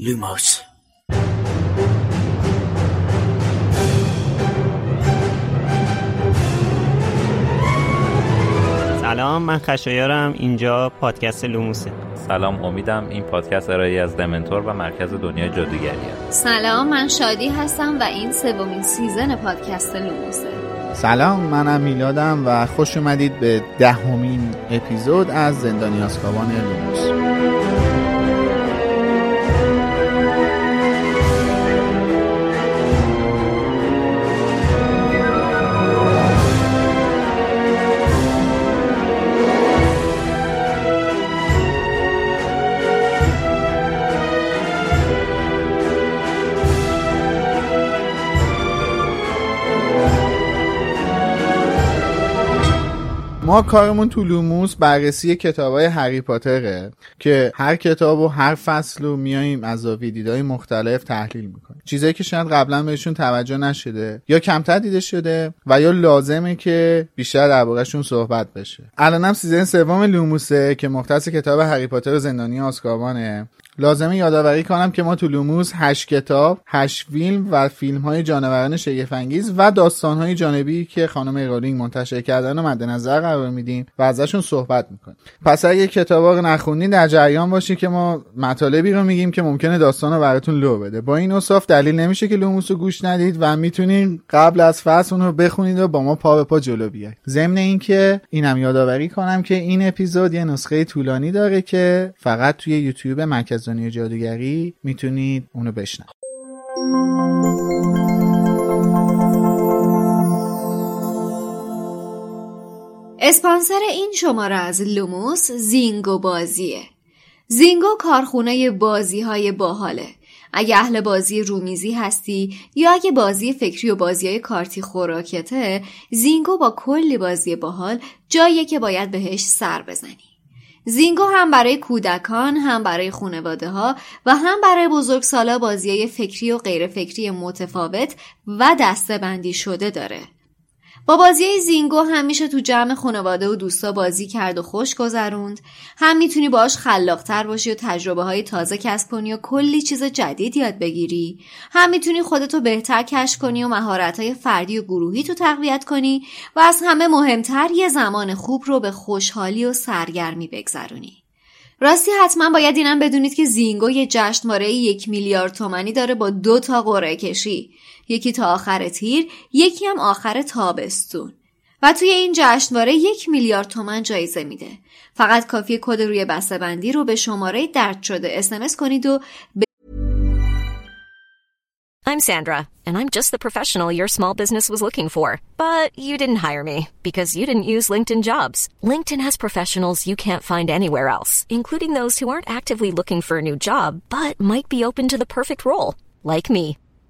لوموس سلام من خشایارم. اینجا پادکست لوموسه. سلام امیدم این پادکست ارائه از دمنتور و مرکز دنیای جادوگری سلام من شادی هستم و این سومین season پادکست لوموسه. سلام منم میلادم و خوش اومدید به دهمین اپیزود از زندانی آسکابان لوموس. ما کارمون تو لوموس بررسی کتاب های هری پاتره که هر کتاب و هر فصل رو میاییم از دیدهای مختلف تحلیل می‌کنیم. چیزایی که شاید قبلا بهشون توجه نشده یا کمتر دیده شده و یا لازمه که بیشتر دربارهشون صحبت بشه. الانم season سوم لوموسه که مختص کتاب هری پاتر و زندانی آسکابانه لازمه یادآوری کنم که ما تو لوموس هشت کتاب هشت فیلم و فیلم های جانوران شگفت‌انگیز و داستان های جانبی که خانم رولینگ منتشر کردن و مد نظر قرار میدیم و ازشون صحبت می‌کنیم. پس اگه کتاب رو نخونید در جریان باشید که ما مطالبی رو میگیم که ممکنه داستان رو براتون لو بده. با این اصاف دلیل نمیشه که لوموس رو گوش ندید و می‌تونید قبل از فصل اون رو بخونید و با ما پا به پا جلو بیاید. ضمن اینکه اینم یادآوری کنم که این اپیزود یه نسخه طولانی داره که فقط توی یوتیوب مرکز دنیای جادوگری می‌تونید اونو بشنوید. اسپانسر این شماره از لوموس زینگو بازیه. زینگو کارخونه بازی های باحاله. اگه اهل بازی رومیزی هستی یا اگه بازی فکری و بازی های کارتی خوراکته زینگو با کلی بازی باحال جاییه که باید بهش سر بزنی. زینگو هم برای کودکان هم برای خانواده ها و هم برای بزرگسالا بازی فکری و غیر فکری متفاوت و دسته بندی شده داره. با بازی زینگو هم میشه تو جمع خانواده و دوستا بازی کرد و خوش گذروند. هم می‌تونی باش خلاقتر باشی و تجربه های تازه کسب کنی و کلی چیز جدید یاد بگیری. هم می‌تونی خودتو بهتر کشف کنی و مهارت های فردی و گروهی تو تقویت کنی و از همه مهمتر یه زمان خوب رو به خوشحالی و سرگرمی بگذرونی. راستی حتما باید اینم بدونید که زینگو یه جشنواره یک میلیارد تومنی داره با دو تا قرعه کشی. یکی تا آخر تیر یکی هم آخر تابستون و توی این جشنواره یک میلیارد تومن جایزه میده فقط کافی کد روی بسته بندی رو به شماره درد شده اسمس کنید و به I'm Sandra and I'm just the professional your small business was looking for but you didn't hire me because you didn't use LinkedIn jobs LinkedIn has professionals you can't find anywhere else including those who aren't actively looking for a new job but might be open to the perfect role like me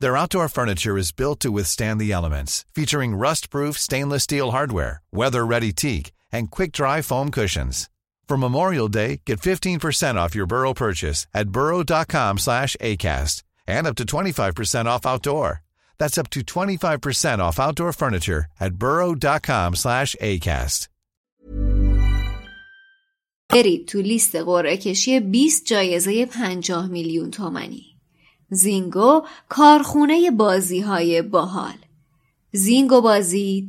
Their outdoor furniture is built to withstand the elements, featuring rust-proof stainless steel hardware, weather-ready teak, and quick-dry foam cushions. For Memorial Day, get 15% off your Burrow purchase at burrow.com slash ACAST and up to 25% off outdoor. That's up to 25% off outdoor furniture at burrow.com slash ACAST. برید تو لیست قرعه کشی 20 جایزه 50 میلیون تومنی زینگو کارخونه بازی های باحال. زینگوبازی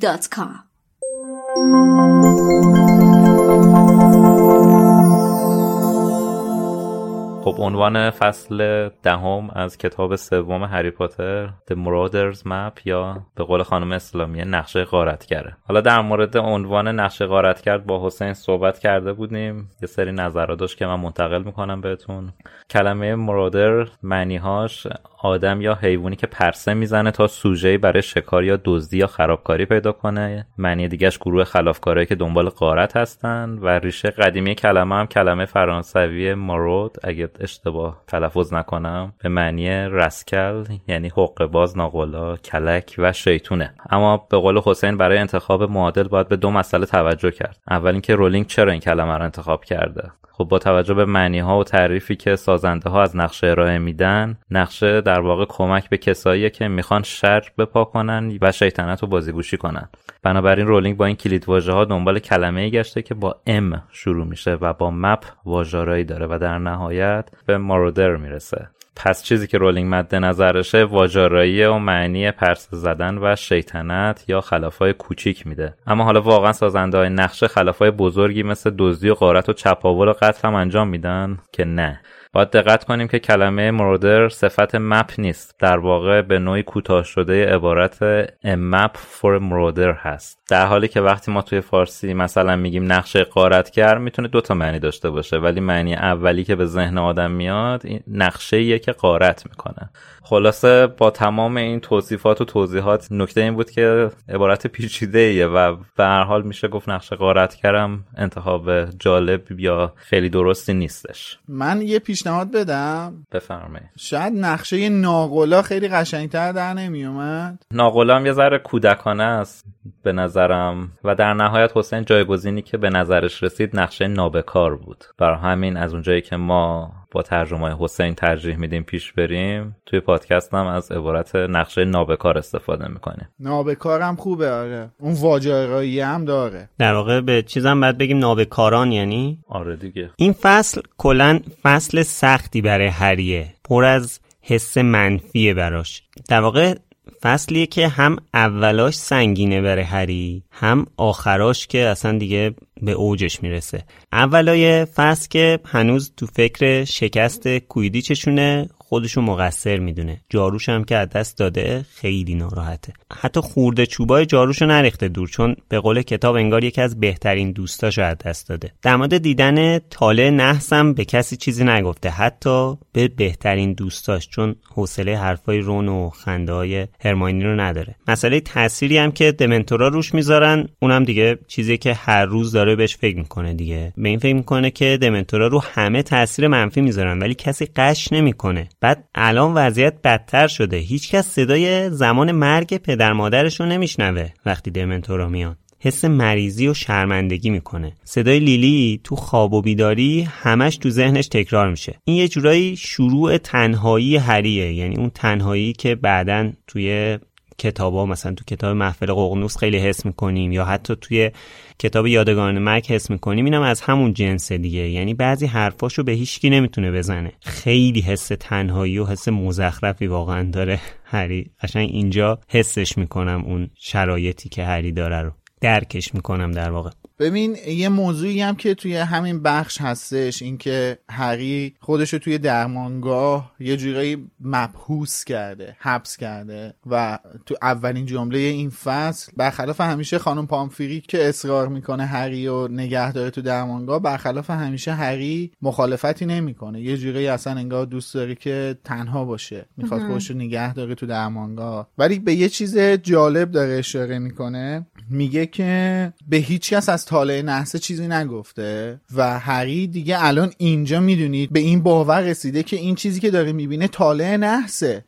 خب عنوان فصل دهم از کتاب سوم هری پاتر The Marauders Map یا به قول خانم اسلامی نقشه غارتگره حالا در مورد عنوان نقشه غارتگر با حسین صحبت کرده بودیم. یه سری نظرات داشت که من منتقل می‌کنم بهتون. کلمه مرادر معنیهاش آدم یا حیوانی که پرسه می‌زنه تا سوژه برای شکار یا دزدی یا خرابکاری پیدا کنه. معنی دیگهش گروه خلافکارایی که دنبال قارت هستن و ریشه قدیمی کلمه هم کلمه فرانسوی مارود اگه اشتباه تلفظ نکنم به معنی رسکل یعنی حق باز ناقلا کلک و شیطونه. اما به قول حسین برای انتخاب معادل باید به دو مسئله توجه کرد. اول اینکه رولینگ چرا این کلمه رو انتخاب کرده؟ خب با توجه به معنی ها و تعریفی که سازنده ها از نقشه ارائه میدن نقشه در واقع کمک به کسایی که می‌خوان شر بپا کنن و شیطنت و بازیگوشی کنن. بنابراین رولینگ با این کلید واژه ها دنبال کلمه ای گشته که با M شروع میشه و با map واج‌آرایی داره و در نهایت به marauder می‌رسه. پس چیزی که رولینگ مد نظرشه واج‌آرایی و معنی پرس زدن و شیطنت یا خلافای کوچیک میده. اما حالا واقعا سازنده های نقشه خلافای بزرگی مثل دزدی و غارت و چپاول و قتل هم انجام میدن که نه. باید دقت کنیم که کلمه مرودر صفت مپ نیست. در واقع به نوعی کوتاه شده عبارت map for هست. در حالی که وقتی ما توی فارسی مثلا میگیم نقشه قارتگر می‌تونه دوتا معنی داشته باشه. ولی معنی اولی که به ذهن آدم میاد نقشه که قارت می‌کنه. خلاصه با تمام این توصیفات و توضیحات نکته این بود که عبارت پیچیده ایه و به هر حال میشه گفت نقشه قارتگرم انتخاب جالب یا خیلی درستی نیستش. من یه پیشنهاد بدم؟ بفرمایید. شاید نقشه ناقلا خیلی قشنگتر در نمیومد. ناقلا هم یه ذره کودکانه است به نظرم و در نهایت حسین جایگزینی که به نظرش رسید نقشه نابکار بود. برای همین از اونجایی که ما با ترجمه حسین ترجیح میدیم پیش بریم. توی پادکست هم از عبارت نقشه نابکار استفاده می‌کنیم. نابکارم خوبه آره. اون واجرایی هم داره. در واقع به چیزم باید بگیم نابکاران یعنی؟ آره دیگه. این فصل کلا فصل سختی برای هریه. پر از حس منفیه براش. در واقع فصلیه که هم اولاش سنگینه برای هری هم آخراش که اصلا دیگه به اوجش می‌رسه. اولای فصل که هنوز تو فکر شکست کویدیچشونه خودشو مقصر می‌دونه. جاروش هم که از دست داده خیلی ناراحته. حتی خورده چوبای جاروشو نریخته دور چون به قول کتاب انگار یکی از بهترین دوستاشو از دست داده. در مورد دیدن تاله نحسم به کسی چیزی نگفته. حتی به بهترین دوستاش چون حوصله حرفای رون و خنده های هرماینی رو نداره. مسئله تأثیری هم که دمنتورا روش می‌ذارن اونم دیگه چیزی که هر روز داره بهش فکر می‌کنه دیگه. به این فکر می‌کنه که دمنتورا رو همه تاثیر منفی می‌ذارن ولی کسی قش نمی‌کنه. بعد الان وضعیت بدتر شده. هیچکس صدای زمان مرگ پدر مادرش رو نمیشنوه وقتی دمنتورا میان. حس مریضی و شرمندگی می‌کنه. صدای لیلی تو خواب و بیداری همش تو ذهنش تکرار میشه. این یه جورایی شروع تنهایی هریه یعنی اون تنهایی که بعدا توی کتابا مثلا تو کتاب محفل ققنوس خیلی حس می‌کنیم یا حتی توی کتاب یادگان مک حس می‌کنیم. اینم از همون جنس دیگه. یعنی بعضی حرفاشو به هیچکی نمی‌تونه بزنه. خیلی حس تنهایی و حس مزخرفی واقعا داره هری. قشنگ اینجا حسش می‌کنم اون شرایطی که هری داره رو. درکش می‌کنم در واقع. ببین یه موضوعی هم که توی همین بخش هستش اینکه هری خودشو توی درمانگاه یه جورایی مبهوس کرده حبس کرده و تو اولین جمله این فصل برخلاف همیشه خانم پامفیری که اصرار می‌کنه هری و نگه داره تو درمانگاه برخلاف همیشه هری مخالفتی نمی‌کنه. یه جورایی اصلا انگار دوست داره که تنها باشه می‌خواد خودشو نگه داره تو درمانگاه. ولی به یه چیز جالب داره اشاره می‌کنه میگه که به هیچ کس از طالع نحسه چیزی نگفته و هری دیگه الان اینجا می‌دونید به این باور رسیده که این چیزی که داره می‌بینه طالع نحسه.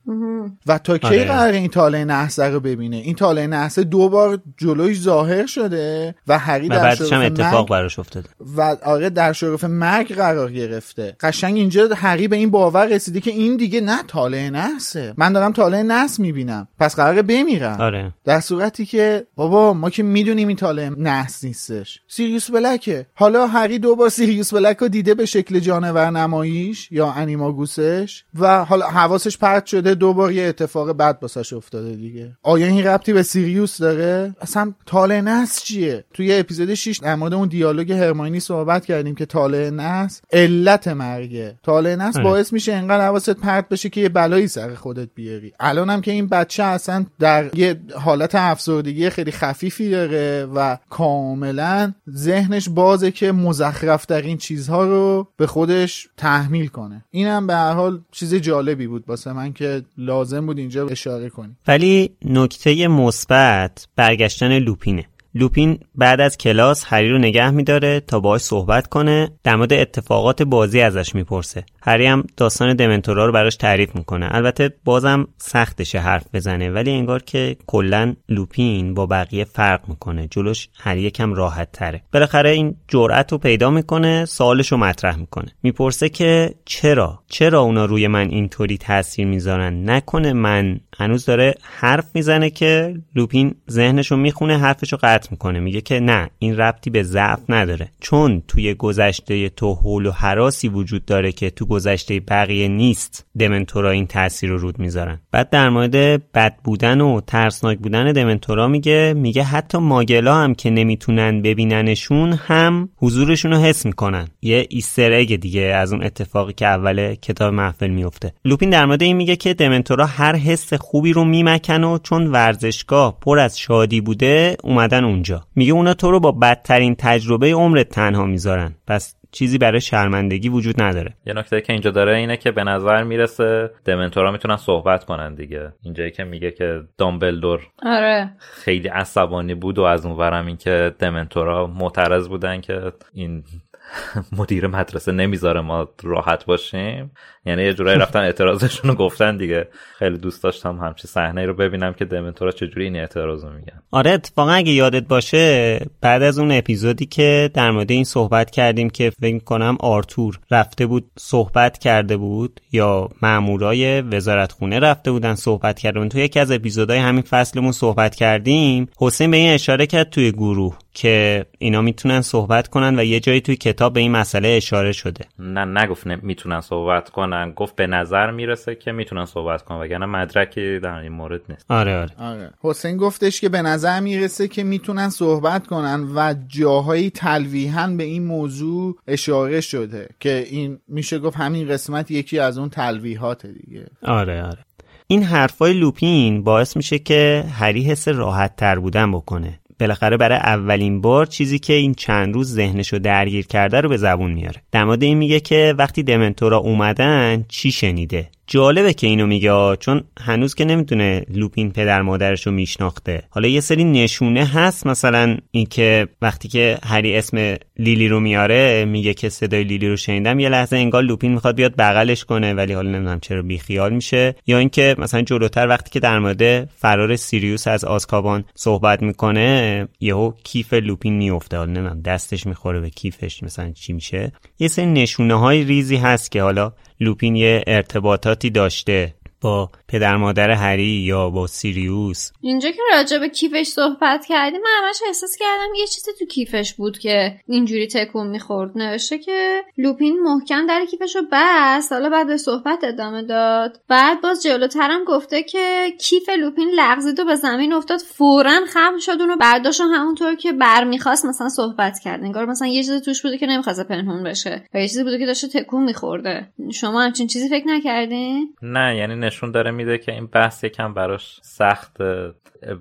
و تا کی آره. قرار این طالع نحسه رو ببینه؟ این طالع نحسه دو بار جلویش ظاهر شده و هری و در بعدش هم شرف اتفاق براش افتاده. و آره در شرف مرگ قرار گرفته. قشنگ اینجا هری به این باور رسیده که این دیگه نه طالع نحسه. من دارم طالع نحس می‌بینم. پس قراره بمیرم. آره. در صورتی که بابا ما که می‌دونیم می‌دونیم این تاله نحس نیستش. سیریوس بلکه. حالا هری دو بار سیریوس بلک رو دیده به شکل جانور نماییش یا انیماگوسش و حالا حواسش پرت شده دو بار یه اتفاق بد باسش افتاده دیگه. آیا این ربطی به سیریوس داره؟ اصلا تاله نحس چیه؟ توی اپیزود 6 در مورد اون دیالوگ هرماینی صحبت کردیم که تاله نحس علت مرگه. تاله نحس باعث میشه انقدر حواست پرت بشه که یه بلایی سر خودت بیاری. الانم که این بچه اصلا در یه حالت افسردگی خیلی خفیفی داره و کاملا ذهنش بازه که مزخرف ترین چیزها رو به خودش تحمیل کنه. اینم به هر حال چیز جالبی بود واسه من که لازم بود اینجا اشاره کنیم. ولی نکته مثبت برگشتن لوپینه. لوپین بعد از کلاس هری رو نگه میداره تا باهاش صحبت کنه در مورد اتفاقات بازی ازش می‌پرسه. هری هم داستان دمنتورا رو براش تعریف می‌کنه. البته بازم سختشه حرف بزنه ولی انگار که کلا لوپین با بقیه فرق می‌کنه. جلوش هری یکم راحت تره بالاخره این جرأت رو پیدا می‌کنه سوالش رو مطرح می‌کنه. می‌پرسه که چرا؟ چرا اونا روی من اینطوری تاثیر می‌ذارن؟ نکنه من. هنوز داره حرف می‌زنه که لوپین ذهنشو می‌خونه حرفشو قطع می‌کنه. میگه که نه این ربطی به ضعف نداره. چون توی گذشته تو حول و حراسی وجود داره که تو گذشته بقیه نیست دمنتورا این تاثیر رو رود می‌ذارن. بعد در مورد بد بودن و ترسناک بودن دمنتورا میگه میگه حتی ماگلا هم که نمی‌تونن ببیننشون هم حضورشون رو حس می‌کنن. یه ایستر اگ دیگه از اون اتفاقی که اول کتاب محفل میفته لوپین در مورد این میگه که دمنتورا هر حس خوبی رو میمکن و چون ورزشگاه پر از شادی بوده اومدن اونجا. میگه اونا تو رو با بدترین تجربه عمرت تنها می‌ذارن. پس چیزی برای شرمندگی وجود نداره. یه نکته که اینجا داره اینه که به نظر می‌رسه دمنتورا می‌تونن صحبت کنن دیگه. اینجایی که میگه که دامبلدور آره. خیلی عصبانی بود و از اونورم اینکه دمنتورا معترض بودن که این مدیر مدرسه نمی‌ذاره ما راحت باشیم. یعنی یه جورایی رفتن اعتراضشون رو گفتن دیگه. خیلی دوست داشتم همچی صحنه رو ببینم که دمنتورا چجوری این اعتراض رو میگن. آره اتفاقا اگه یادت باشه بعد از اون اپیزودی که در مورد این صحبت کردیم که فکر کنم آرتور رفته بود صحبت کرده بود یا مامورای وزارت خونه رفته بودن صحبت کرده بودن تو یکی از اپیزودهای همین فصلمون صحبت کردیم. حسین به این اشاره کرد توی گروه که اینا می‌تونن صحبت کنن و یه جایی توی کتاب به این مسئله اشاره شده. نه نگفت می‌تونن صحبت کنن. گفت به نظر می‌رسه که می‌تونن صحبت کنن وگرنه مدرکی در این مورد نیست. آره آره. آره. حسین گفتش که به نظر می‌رسه که می‌تونن صحبت کنن و جاهایی تلویحا به این موضوع اشاره شده که این میشه گفت همین قسمت یکی از اون تلویحات دیگه. آره آره. این حرفای لوپین باعث میشه که هری حس راحت تر بودن بکنه. بالاخره برای اولین بار چیزی که این چند روز ذهنشو درگیر کرده رو به زبون میاره. در مورد این میگه که وقتی دمنتورا اومدن چی شنیده؟ جالبه که اینو میگه چون هنوز که نمی‌دونه لوپین پدر مادرش رو میشناخته. حالا یه سری نشونه هست مثلا اینکه وقتی که هری اسم لیلی رو میاره میگه که صدای لیلی رو شنیدم یه لحظه انگار لوپین می‌خواد بیاد بغلش کنه ولی حالا نمی‌دونم چرا بیخیال میشه. یا اینکه مثلا جلوتر وقتی که در مورد فرار سیریوس از آزکابان صحبت می‌کنه یهو کیف لوپین میفته حالا نمی‌دونم دستش می‌خوره به کیفش مثلا چی میشه. یه سری نشونه های ریزی هست که حالا لوپین یه ارتباطاتی داشته. با پدر مادر هری یا با سیریوس. اینجا که راجع به کیفش صحبت کردیم من همش احساس کردم یه چیزی تو کیفش بود که اینجوری تکون می‌خورد. نوشته که لوپین محکم در کیفش رو بست حالا بعد به صحبت ادامه داد. بعد باز جلوترم گفته که کیف لوپین لغزید و به زمین افتاد فورا خم شد اونو برداشت و همونطور که برمیخواست مثلا صحبت کرد. انگار مثلا یه چیزی توش بوده که نمی‌خواست پنهون بشه و یه چیزی بوده که داشته تکون میخورده. شما همچین چیزی فکر نکردین؟ نه یعنی نشون داره میده که این بحث یکم براش سخت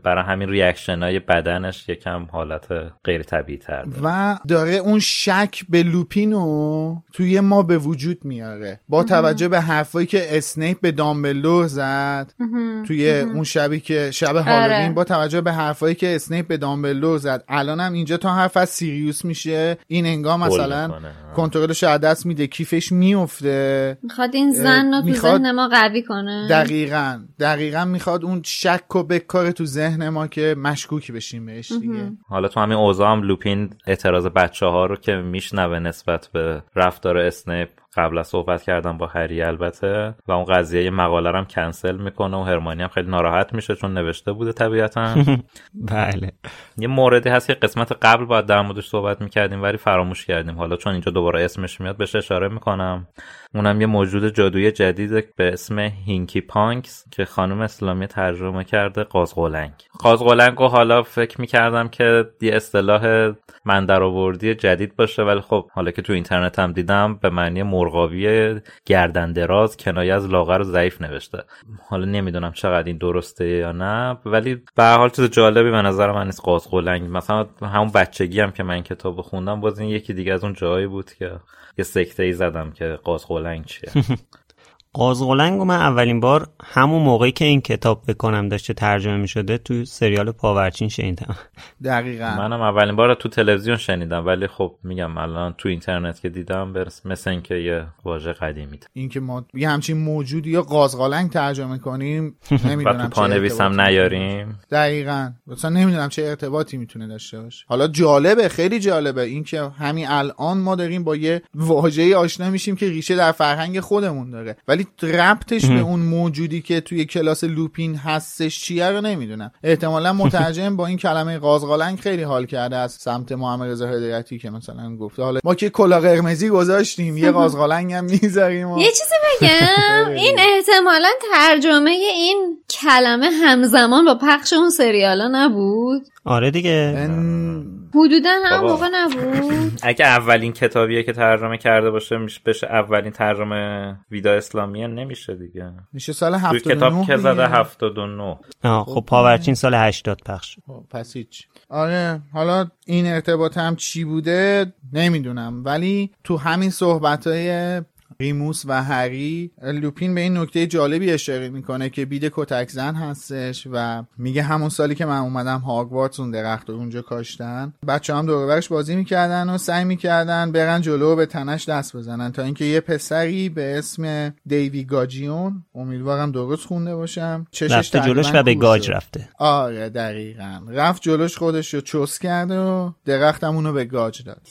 برای همین reaction های بدنش یکم حالت غیر طبیعی تر داره. و داره اون شک به لوپینو توی ما به وجود میاره. با توجه به حرفایی که اسنیپ به دامبلدور زد توی اون شبی که شب هالووین با توجه به حرفایی که اسنیپ به دامبلدور زد الانم اینجا تا حرف از سیریوس میشه. این انگار مثلا کنترلش از دست میده کیفش میفته می‌خواد این زن رو تو ذهن ما قوی کنه. دقیقا. دقیقا می‌خواد اون شک و بکاره تو ذهن ما که مشکوکی بشیم بهش دیگه. حالا تو همین اوضاع هم لوپین اعتراض بچه ها رو که میشنوه نسبت به رفتار اسنیپ قبل از صحبت کردم با هری البته و اون قضیه مقاله هم کنسل می‌کنه و هرمانی هم خیلی ناراحت میشه چون نوشته بوده طبیعتا. بله. یه موردی هست که قسمت قبل باید در موردش صحبت می‌کردیم ولی فراموش کردیم. حالا چون اینجا دوباره اسمش میاد بهش اشاره می‌کنم. اونم یه موجود جادویی جدید به اسم هینکی پانکس که خانم اسلامی ترجمه کرده قازقلنگ. قازقلنگ و حالا فکر می‌کردم که یه اصطلاح من آوردی جدید باشه ولی خب حالا که تو اینترنت هم دیدم به معنی مرغاوی گردن دراز کنایه از لاغر و ضعیف نوشته. حالا نمی‌دونم چقدر این درسته یا نه ولی به حال چیز جالبی به نظر من نیست. قازقلنگ مثلا همون بچگی هم که من کتاب خوندم باز این یکی دیگه از اون جایی بود که یه سکته ای زدم که قازقلنگ چیه. قازقلنگ و من اولین بار همون موقعی که این کتاب بکنم داشته ترجمه می شده تو سریال پاورچین شنیدم. دقیقا. منم اولین بار تو تلویزیون شنیدم ولی خب میگم الان تو اینترنت که دیدم برس مثل اینکه یه واژه قدیمی اینکه ما یه همچین موجودی یا قازقلنگ ترجمه کنیم نمی‌دونم چه پانویسم نیاریم. دقیقا. مثلا نمی‌دونم چه ارتباطی می‌تونه داشته باشه. حالا جالبه خیلی جالبه. اینکه همین الان ما داریم با یه واژه‌ای آشنا میشیم که ریشه در فرهنگ خودمون داره. ولی ولی ربطش به اون موجودی که توی کلاس لوپین هستش چیه رو نمی‌دونم. احتمالا مترجم با این کلمه قازقالنگ خیلی حال کرده از سمت محمد رضا هدایتی که مثلا گفته. حالا ما که کلا قرمزی گذاشتیم یه قازقالنگ هم می‌ذاریم یه چیزی بگم. این احتمالا ترجمه این کلمه همزمان با پخش اون سریالا نبود؟ آره دیگه. حدودا هم موقع نبود. اگه اولین کتابیه که ترجمه کرده باشه میشه بشه اولین ترجمه ویدا اسلامیه نمیشه دیگه. میشه سال 79 کتاب که زده 79 آه خب پاورچین سال 80 پخش خب، پس هیچ. آره حالا این ارتباط هم چی بوده؟ نمی‌دونم. ولی تو همین صحبت های ریموس و هری لوپین به این نکته جالبی اشاره می‌کنه که بید کتک زن هستش و میگه همون سالی که من اومدم هاگوارتس اون درخت رو اونجا کاشتن بچه هم دوربرش بازی می‌کردن و سعی می‌کردن برن جلو به تنش دست بزنن تا اینکه یه پسری به اسم دیوی گاجیون امیدوارم درست خونده باشم چشش رفته جلوش و به گاج رفته. آره دقیقا. رفت جلوش خودش رو چوس کرد و درختم اونو به گاج داد.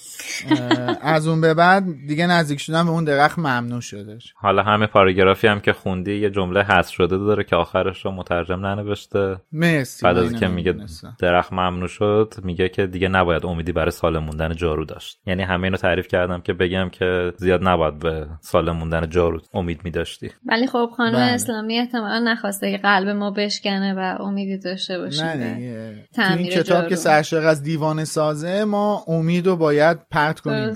از اون به بعد دیگه نزدیک شدن به اون درخت ممنوع شدش حالا همه پاراگرافی هم که خوندی یه جمله حذف شده داره که آخرش رو مترجم ننوشته. مرسی بعد از که میگه درخت ممنوع شد میگه که دیگه نباید امیدی برای سالم موندن جارو داشت. یعنی همه اینو تعریف کردم که بگم که زیاد نباید به سالم موندن جارو امید میداشتی. ولی خب خانم بله. اسلامی احتمالا نخواسته که قلب ما بشکنه و امیدی داشته باشه نه این کتاب که سرشق از دیوانه سازه ما امید رو باید پرت کنیم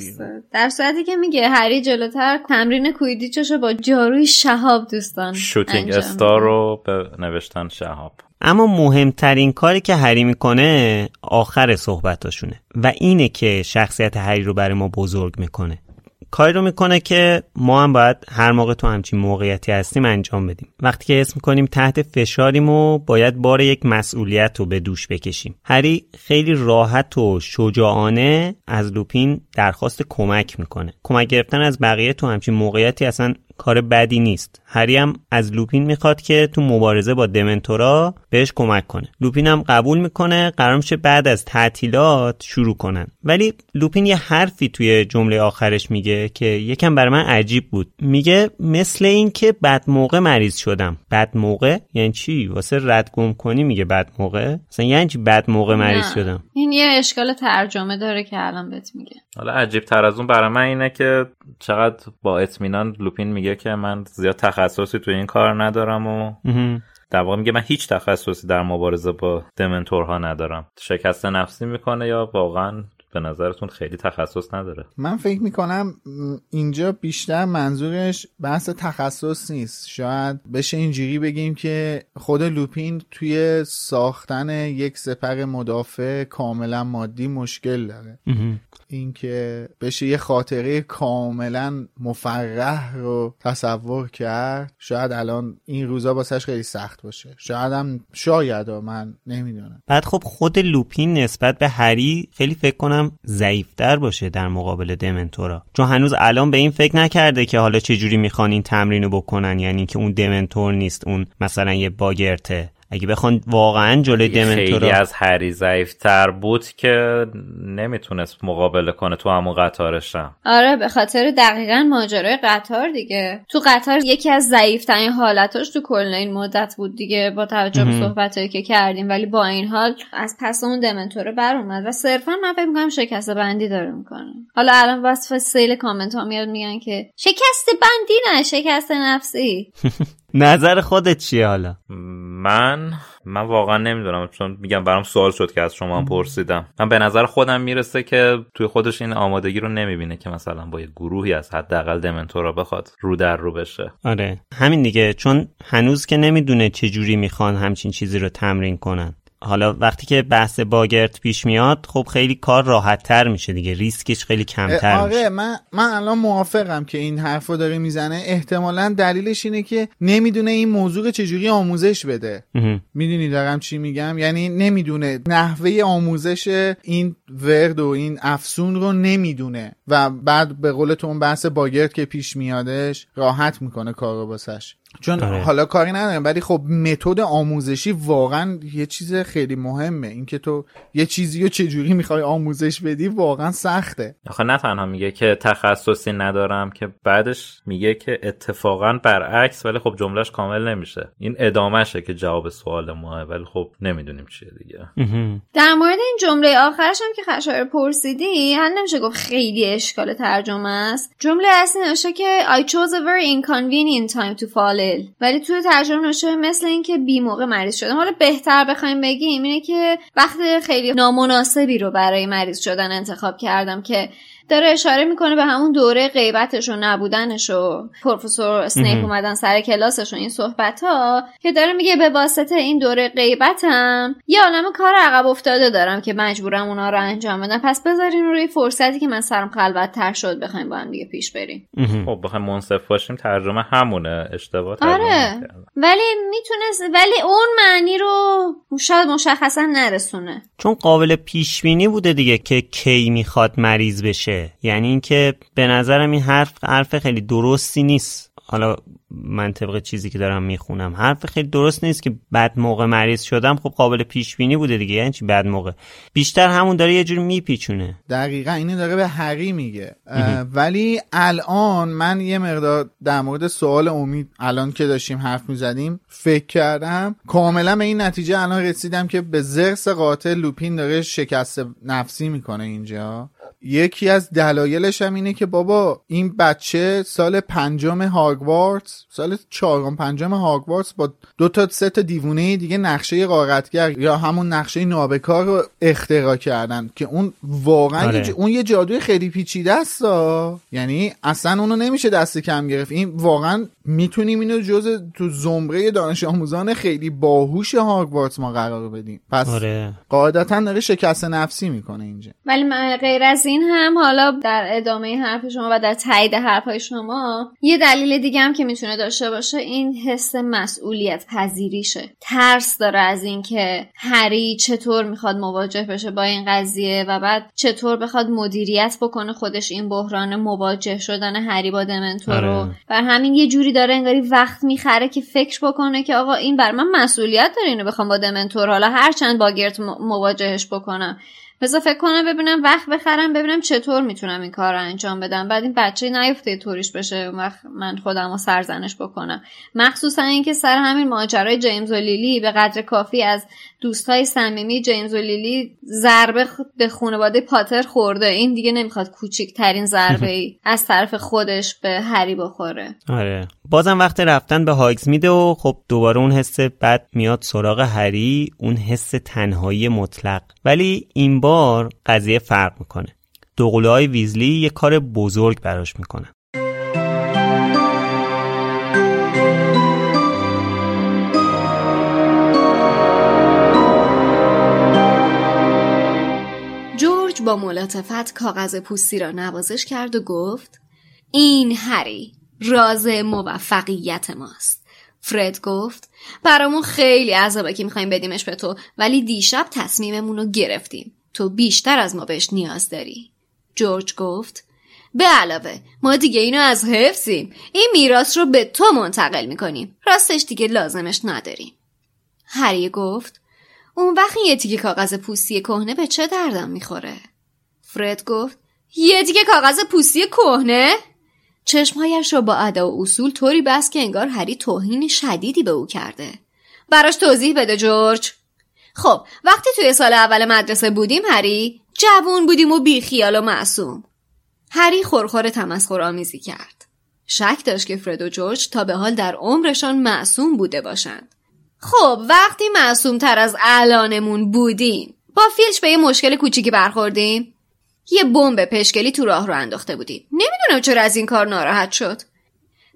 در صورتی که میگه هری جلوتر تمرین کویدیچشو با جاروی شهاب دوستان شوتینگ استار رو به نوشتن شهاب. اما مهمترین کاری که هری می‌کنه آخر صحبتاشونه و اینه که شخصیت هری رو برای ما بزرگ می‌کنه. کاری رو می‌کنه که ما هم باید هر موقع تو همچین موقعیتی هستیم انجام بدیم. وقتی که اسم می‌کنیم تحت فشاریم و باید بار یک مسئولیت رو به دوش بکشیم. هری خیلی راحت و شجاعانه از لوپین درخواست کمک می‌کنه. کمک گرفتن از بقیه تو همچین موقعیتی اصلا کار بدی نیست. هری هم از لوپین می‌خواد که تو مبارزه با دمنتورا بهش کمک کنه. لوپین هم قبول می‌کنه قرار میشه بعد از تعطیلات شروع کنن. ولی لوپین یه حرفی توی جمله آخرش میگه که یکم برای من عجیب بود. میگه مثل اینکه بد موقع مریض شدم. بد موقع؟ یعنی چی؟ واسه رد گم کنی میگه بد موقع. مثلا یعنی چی بد موقع مریض شدم؟ این یه اشکال ترجمه داره که الان بهت میگه. حالا عجیب تر از اون برای من اینه که چقدر با اطمینان لوپین میگه که من زیاد تخصصی تو این کار ندارم و در واقع میگه من هیچ تخصصی در مبارزه با دمنتورها ندارم. شکست نفسی می‌کنه یا واقعا به نظرتون خیلی تخصص نداره؟ من فکر می‌کنم اینجا بیشتر منظورش بحث تخصص نیست. شاید بشه اینجوری بگیم که خود لوپین توی ساختن یک سپر مدافع کاملا مادی مشکل داره. اینکه بشه یه خاطره کاملا مفرح رو تصور کرد شاید الان این روزا باسش خیلی سخت باشه. شاید هم شاید من نمی‌دونم. بعد خب خود لوپین نسبت به هری خیلی فکر کنم ضعیفتر باشه در مقابل دمنتورا. چون هنوز الان به این فکر نکرده که حالا چجوری می‌خوان این تمرین رو بکنن یعنی که اون دمنتور نیست اون مثلا یه باگرته. اگه بخوان واقعا جلوی دمنتورا خیلی از هری ضعیفتر بود که نمی‌تونست مقابله کنه تو همون قطارشم. آره به خاطر دقیقا ماجرای قطار دیگه. تو قطار یکی از ضعیفترین حالتاش تو کل این مدت بود دیگه با توجه به صحبتایی که کردیم. ولی با این حال از پس اون دمنتوره بر اومد و صرفا من فکر می‌کنم شکست بندی داره می‌کنه. حالا الان وصف سیل کامنت ها میاد میگن که شکست بندی نه شکست نفسی. نظر خودت چیه حالا؟ من من واقعا نمی‌دونم چون میگم برام سوال شد که از شما هم پرسیدم. من به نظر خودم می‌رسه که توی خودش این آمادگی رو نمی‌بینه که مثلا با یه گروهی از حداقل دمنتورا بخواد رو در رو بشه. آره. همین دیگه چون هنوز که نمی‌دونه چجوری می‌خوان همچین چیزی رو تمرین کنن. حالا وقتی که بحث باگرت پیش میاد خب خیلی کار راحت تر میشه دیگه. ریسکش خیلی کمتر آره میشه. من من الان موافقم که این حرف رو داره می‌زنه. احتمالا دلیلش اینه که نمی‌دونه این موضوع چجوری آموزش بده. می‌دونی دارم چی میگم؟ یعنی نمی‌دونه. نحوه آموزش این ورد و این افسون رو نمی‌دونه. و بعد به قول تو اون بحث باگرت که پیش میادش راحت می‌کنه کار رو باسش چون آره. حالا کاری ندارم ولی خب متد آموزشی واقعا یه چیز خیلی مهمه. اینکه تو یه چیزی رو چجوری می‌خوای آموزش بدی واقعا سخته. آخه نه تنها میگه که تخصصی ندارم که بعدش میگه که اتفاقا برعکس ولی خب جملهش کامل نمیشه. این ادامهشه که جواب سوال ماه ولی خب نمی‌دونیم چیه دیگه. در مورد این جمله آخرش هم که خشایار پرسیدی حل نمیشه گفت خیلی اشکال ترجمه است. جمله اصلی نوشته که I chose a very inconvenient time to fall ولی توی ترجمه نوشته مثل اینکه بی موقع مریض شدم حالا بهتر بخوایم بگیم اینه که وقت خیلی نامناسبی رو برای مریض شدن انتخاب کردم که داره اشاره می‌کنه به همون دوره غیبتش و نبودنش و پروفسور اسنیپ. اومدن سر کلاسش و این صحبت ها که داره میگه به واسطه این دوره غیبتم یه عالم کار عقب افتاده دارم که مجبورم اونا رو انجام بدم پس بذارین روی فرصتی که من سرم خلوت تر شد بخوایم با هم دیگه پیش بریم. خب بخوایم منصف باشیم ترجمه همونه اشتباه ترجمه آره نکردم. ولی می‌تونست ولی اون معنی رو شاید مشخصا نرسونه چون قابل پیش بینی بوده دیگه که کی می‌خواد مریض بشه یعنی اینکه به نظرم این حرف حرف خیلی درستی نیست. حالا من طبق چیزی که دارم می‌خونم. حرف خیلی درست نیست که بعد موقع مریض شدم. خب قابل پیش بینی بوده دیگه. یعنی چی بعد موقع؟ بیشتر همون داره یه جور میپیچونه. دقیقا اینه داره به هری میگه. ولی الان من یه مقدار در مورد سوال امید الان که داشتیم حرف می‌زدیم فکر کردم. کاملا به این نتیجه الان رسیدم که به زرس قاتل لوپین داره شکست نفسی می‌کنه اینجا. یکی از دلایلش هم اینه که بابا این بچه سال پنجم هاگوارتس سال چهارم پنجم هاگوارتس با دو تا سه تا دیوونه دیگه نقشه غارتگر یا همون نقشه نابکار رو اختراع کردن که اون واقعا آره. اون یه جادوی خیلی پیچیده است. یعنی اصلا اونو نمیشه دست کم گرفت این واقعا می‌تونیم اینو جز تو زمره دانش آموزان خیلی باهوش هاگوارتس ما قرار بدیم. پس آره. قاعدتا داره شکست نفسی می‌کنه اینجا. ولی من غیر از این هم حالا در ادامه حرف شما و در تایید حرفهای شما یه دلیل دیگه هم که می‌تونه داشته باشه این حس مسئولیت پذیریشه. ترس داره از اینکه هری چطور می‌خواد مواجه بشه با این قضیه و بعد چطور بخواد مدیریت بکنه خودش این بحران مواجه شدن هری با دمنتور رو. آره. بر همین یه جوری داره انگاری وقت می‌خره که فکر بکنه که آقا این بر من مسئولیت داره اینو بخوام با دمنتور حالا هرچند باگرت م- مواجهش بکنم. بذار فکر کنم ببینم وقت بخرم ببینم چطور می‌تونم این کار رو انجام بدم. بعد این بچه نیفته توریش بشه اون وقت من خودم رو سرزنش بکنم. مخصوصا اینکه سر همین ماجرای جیمز و لیلی به قدر کافی از دوستای صمیمی جیمز و لیلی ضربه به خانواده پاتر خورده. این دیگه نمی‌خواد کوچکترین ضربه ای از طرف خودش به هری بخوره. آره. بازم وقت رفتن به هاگز میده و خب دوباره اون حس بد میاد سراغ هری اون حس تنهایی مطلق. ولی این بار قضیه فرق می‌کنه. دوقلوهای های ویزلی یه کار بزرگ براش می‌کنن. جورج با ملاتفت کاغذ پوستی را نوازش کرد و گفت این هری راز موفقیت ماست. فرد گفت برامون خیلی عذابه که می‌خوایم بدیمش به تو ولی دیشب تصمیممون رو گرفتیم. تو بیشتر از ما بهش نیاز داری جورج گفت به علاوه ما دیگه اینو از حفظیم این میراث رو به تو منتقل می‌کنیم راستش دیگه لازمش نداریم هری گفت اون وقت یه تیکه کاغذ پوستی کهنه به چه دردم می‌خوره؟ فرد گفت یه تیکه کاغذ پوستی کهنه؟ چشمهایش را با ادا و اصول طوری بست که انگار هری توهین شدیدی به او کرده. براش توضیح بده جورج. خب وقتی توی سال اول مدرسه بودیم هری جوون بودیم و بیخیال و معصوم. هری خورخور تمسخر آمیزی کرد. شک داشت که فرد و جورج تا به حال در عمرشان معصوم بوده باشند. خب وقتی معصوم تر از الانمون بودیم با فیلچ به یه مشکل کوچیکی برخوردیم یه بمب پشکلی تو راه رو انداخته بودیم نمی‌دونم چرا از این کار ناراحت شد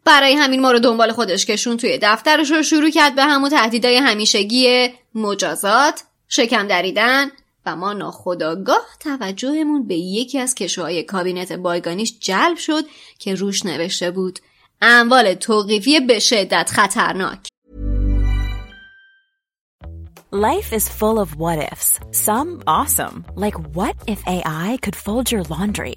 برای همین ما رو دنبال خودش کشون توی دفترش رو شروع کرد به همون تهدیدای همیشگی مجازات شکم دریدن و ما ناخداگاه توجهمون به یکی از کشوهای کابینت بایگانیش جلب شد که روش نوشته بود اموال توقیفی به شدت خطرناک Life is full of what ifs. Some awesome, like what if AI could fold your laundry?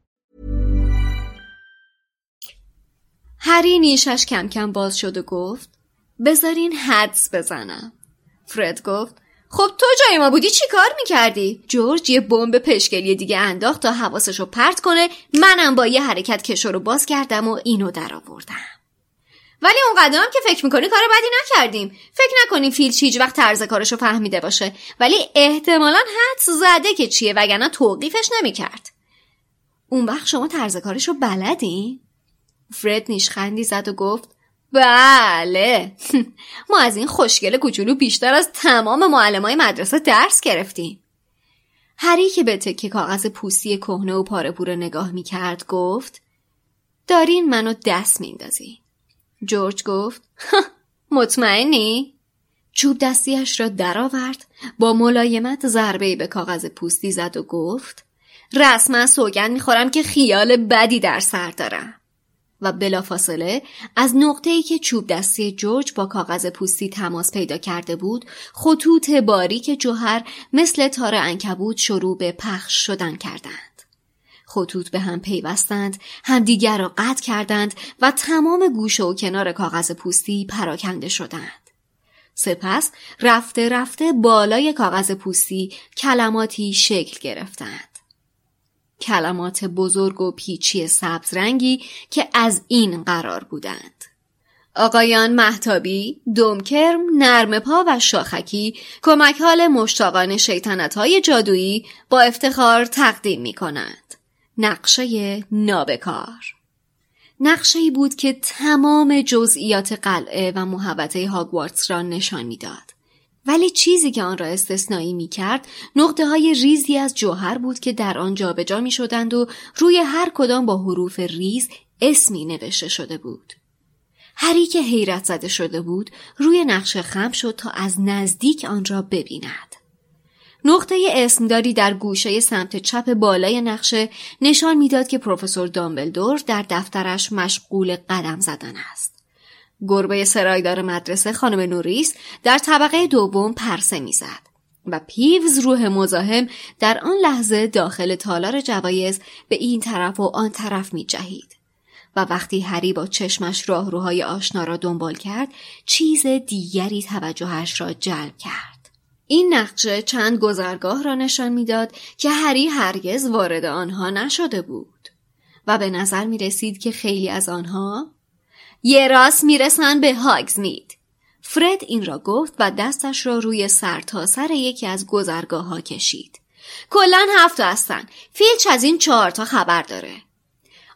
هری نیشش کم کم باز شد و گفت بذارین حدس بزنم. فرد گفت خب تو جای ما بودی چی کار می‌کردی؟ جورج یه بمب پشکلی دیگه انداخت تا حواسشو پرت کنه منم با یه حرکت کشو رو باز کردم و اینو در آوردم. ولی اون قدم که فکر می‌کنی کار بدی نکردیم فکر نکنیم فیلچ هیچ وقت طرز کارشو فهمیده باشه ولی احتمالا حدس زده که چیه وگرنه توقیفش نمی‌کرد اون وقت شما طرز کارشو بلدین؟ فرد نیشخندی زد و گفت بله. ما از این خوشگل کوچولو بیشتر از تمام معلمای مدرسه درس گرفتیم. هری که به تکه کاغذ پوستی کهنه و پاره پوره نگاه می‌کرد گفت دارین منو دست میندازی جورج گفت مطمئنی؟ چوب دستیش را درآورد با ملایمت ضربه به کاغذ پوستی زد و گفت رسما سوگن می‌خورم که خیال بدی در سر دارم. و بلافاصله از نقطه‌ای که چوب دستی جورج با کاغذ پوستی تماس پیدا کرده بود خطوط باریک جوهر مثل تار انکبوت شروع به پخش شدن کردند. خطوط به هم پیوستند همدیگر را قطع کردند و تمام گوشه و کنار کاغذ پوستی پراکنده شدند. سپس رفته رفته بالای کاغذ پوستی کلماتی شکل گرفتند. کلمات بزرگ و پیچی سبز رنگی که از این قرار بودند. آقایان محتابی، دومکرم، نرم پا و شاخکی کمک حال مشتاقان شیطنت های جادویی با افتخار تقدیم می کنند. نقشه نابکار نقشه ای بود که تمام جزئیات قلعه و محوطه هاگوارتس را نشان می‌داد. ولی چیزی که آن را استثنایی می کرد نقطه های ریزی از جوهر بود که در آن جابجا می شدند و روی هر کدام با حروف ریز اسمی نوشته شده بود. هری که حیرت زده شده بود روی نقشه خم شد تا از نزدیک آن را ببیند. نقطه اسمداری در گوشه سمت چپ بالای نقشه نشان می‌داد که پروفسور دامبلدور در دفترش مشغول قدم زدن است. گربه سرایدار مدرسه خانم نوریس در طبقه دوم پرسه می‌زد و پیوز روح مزاحم در آن لحظه داخل تالار جوایز به این طرف و آن طرف می جهید. و وقتی هری با چشمش راهروهای آشنا را دنبال کرد چیز دیگری توجهش را جلب کرد. این نقشه چند گذرگاه را نشان می‌داد که هری هرگز وارد آنها نشده بود و به نظر می رسید که خیلی از آنها یه راست می‌رسن به هاگزمید. فرد این را گفت و دستش را روی سر تا سر یکی از گذرگاه ها کشید. کلا هفت هستن. فیلچ از این چهار تا خبر داره.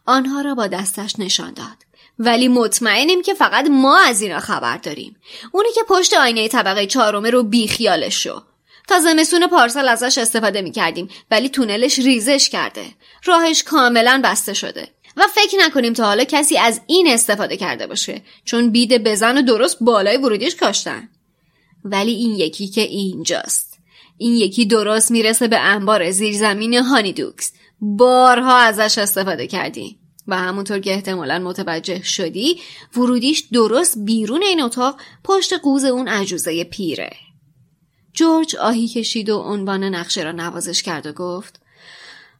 آنها را با دستش نشان داد. ولی مطمئنیم که فقط ما از اینا خبر داریم. اونی که پشت آینه طبقه چهارمه رو بیخیالش شو تا زمستون پارسال ازش استفاده می‌کردیم ولی تونلش ریزش کرده. راهش کاملا بسته شده. و فکر نکنیم تا حالا کسی از این استفاده کرده باشه چون بید بزن و درست بالای ورودیش کاشتن. ولی این یکی که اینجاست. این یکی درست می‌رسه به انبار زیرزمین هانیدوکس بارها ازش استفاده کردیم و همونطور که احتمالا متوجه شدی ورودیش درست بیرون این اتاق پشت قوز اون عجوزه پیره. جورج آهی کشید و عنوان نقشه را نوازش کرد و گفت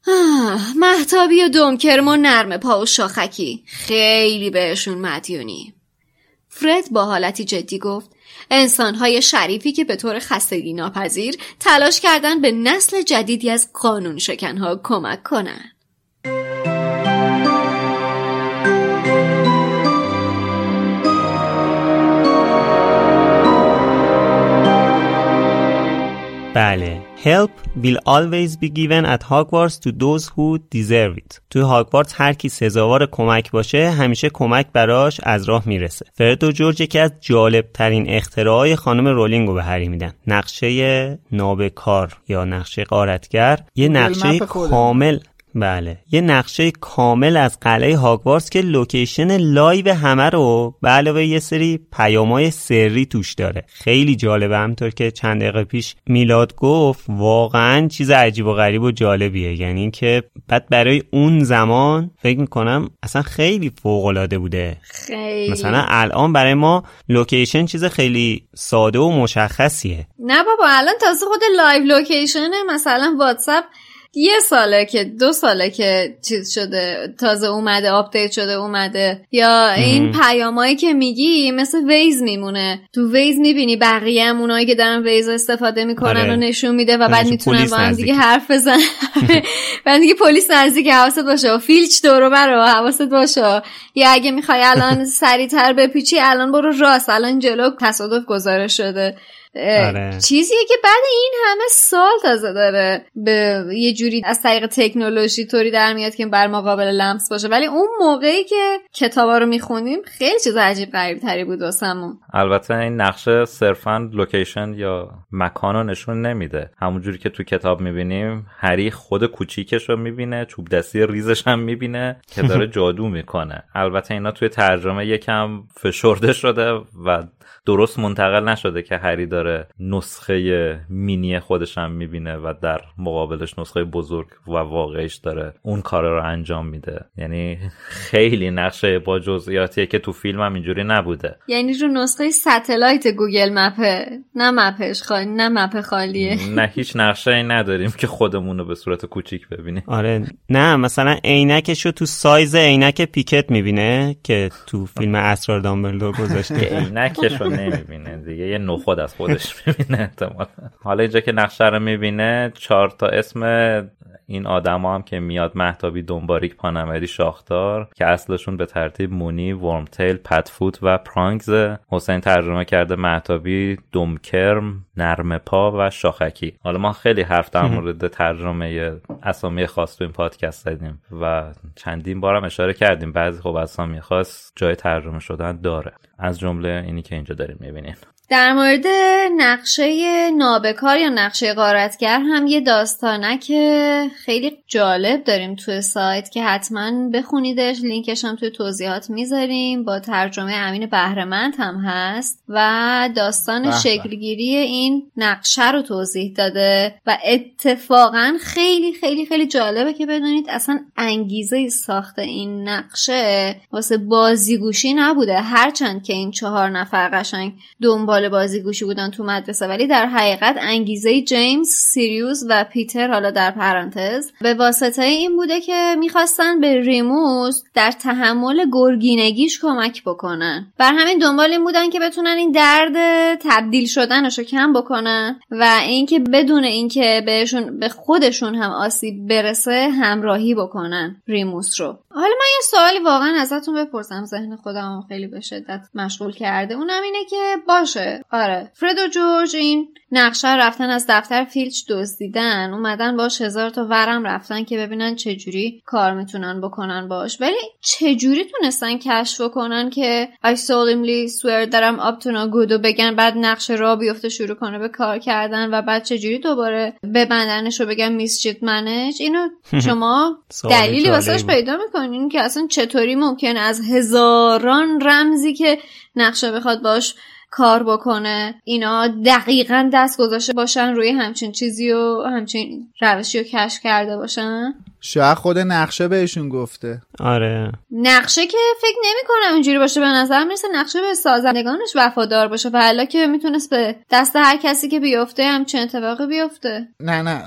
آه، محتابی و دمکرم و نرم پا و شاخکی. خیلی بهشون مدیونی. فرد با حالتی جدی گفت انسانهای شریفی که به طور خستگی ناپذیر تلاش کردن به نسل جدیدی از قانون شکنها کمک کنند. بله. Help will always be given at Hogwarts to those who deserve it. توی هاگوارتس هر کی سزاوار کمک باشه همیشه کمک براش از راه می‌رسه. فرد و جورج یکی از جالب ترین اختراعای خانم رولینگ رو به هری میدن. نقشه نابکار یا نقشه غارتگر یه نقشه کامل بله. یه نقشه کامل از قلعه هاگوارتس که location live همه رو به علاوه یه سری پیامای سری توش داره. خیلی جالبه. همینطور که چند دقیقه پیش میلاد گفت واقعا چیز عجیب و غریب و جالبیه. یعنی اینکه بعد برای اون زمان فکر می‌کنم اصلا خیلی فوق العاده بوده. خیلی. مثلا الان برای ما location چیز خیلی ساده و مشخصیه. نه بابا الان تازه خود live location ه. مثلا واتساپ یه ساله که دو ساله که چیز شده تازه اومده update شده اومده. یا این پیامایی که میگی مثل Waze میمونه. تو Waze می‌بینی بقیه هم اونایی که دارن Waze استفاده می‌کنن آره. و نشون میده و بعد می‌تونن با هم دیگه. حرف بزن بعد دیگه پلیس نزدیک حواست باشه. و فیلچ دورو برو حواست باشه. یا اگه می‌خوای الان سریعتر بپیچی الان برو راست. الان جلو تصادف گزارش شده. آره. چیزیه که بعد این همه سال تازه داره به یه جوری از طریق تکنولوژی طوری در میاد که بر ما قابل لمس باشه. ولی اون موقعی که کتابا رو می‌خونیم خیلی چیز عجیب غریب تری بود واسمون. البته این نقشه صرفا location یا مکان رو نشون نمیده. همونجوری که تو کتاب می‌بینیم هری خود کوچیکش رو می‌بینه چوب دستی ریزش هم می‌بینه که داره جادو می‌کنه. البته اینا توی ترجمه یکم فشرده شده و درست منتقل نشده که هری داره نسخه مینی خودش هم می‌بینه و در مقابلش نسخه بزرگ و واقعیش داره اون کار رو انجام میده. یعنی خیلی نقشه با جزئیاتیه که تو فیلم هم اینجوری نبوده. یعنی رو نسخه satellite Google Map ه. نه map ش خالی نه map خالیه. نه هیچ نقشه ای نداریم که خودمون رو به صورت کوچیک ببینیم. آره. نه مثلا عینکش رو تو سایز عینک پیکت می‌بینه که تو فیلم اسرار دامبلدور گذاشته. عینکش رو نمی‌بینه دیگه. یه نخود از خودش می‌بینه احتمال حالا اینجا که نقشه رو می‌بینه چهار تا اسم این آدما هم که میاد محتابی دنباریک پانمری شاختار که اصلشون به ترتیب مونی ورمتیل پتفوت و پرانگز حسین ترجمه کرده محتابی دمکرم نرم پا و شاخکی. حالا ما خیلی حرف در مورد ترجمه اسامی خاص تو این پادکست زدیم و چندین بارم اشاره کردیم. بعضی خب اسامی خاص جای ترجمه شدن داره. از جمله اینی که اینجا داریم می‌بینین. در مورد نقشه نابکار یا نقشه غارتگر هم یه داستانک خیلی جالب داریم توی سایت که حتما بخونیدش. لینکش هم توی توضیحات می‌ذاریم. با ترجمه امین بهرمند هم هست و داستان. شکلگیری این نقشه رو توضیح داده و اتفاقا خیلی خیلی خیلی جالبه که بدونید اصلا انگیزه ساخت این نقشه واسه بازیگوشی نبوده. هرچند که این چهار نفر قشنگ دنبال بازیگوشی بودن تو مدرسه ولی در حقیقت انگیزه جیمز سیریوس و پیتر حالا در پرانتز به واسطه این بوده که می‌خواستن به ریموس در تحمل گرگینگیش کمک بکنن. بر همین دنبال این بودن که بتونن این درد تبدیل شدنش رو کم بکنن و اینکه بدون اینکه بهشون به خودشون هم آسیب برسه همراهی بکنن ریموس رو. حالا من یه سوالی واقعا ازتون بپرسم ذهن خودم خیلی به شدت مشغول کرده. اونم اینه که باشه آره. فرد و جورج این نقشه رفتن از دفتر فیلچ دزدیدن. اومدن باش هزار تا ورم رفتن که ببینن چجوری کار می‌تونن بکنن باش. ولی چجوری تونستن کشف کنن که I solemnly swear that I'm up to no good و بگن بعد نقشه را بیفته شروع کنه به کار کردن و بعد چجوری دوباره ببندنش رو بگن میسچیت منج اینو شما دلیلی واسش پیدا می‌کنین که اصلا چطوری ممکن از هزاران رمزی که نقشه بخواد باش کار بکنه اینا دقیقا دست گذاشته باشن روی همچین چیزی و همچین روشی رو کشف کرده باشن؟ شاید خود نقشه بهشون گفته. آره. نقشه که فکر نمی کنم اینجوری باشه. به نظر می‌رسه نقشه به سازندگانش وفادار باشه. و حالا که می‌تونست به دست هر کسی که بیفته همچین اتفاقی بیفته. نه نه.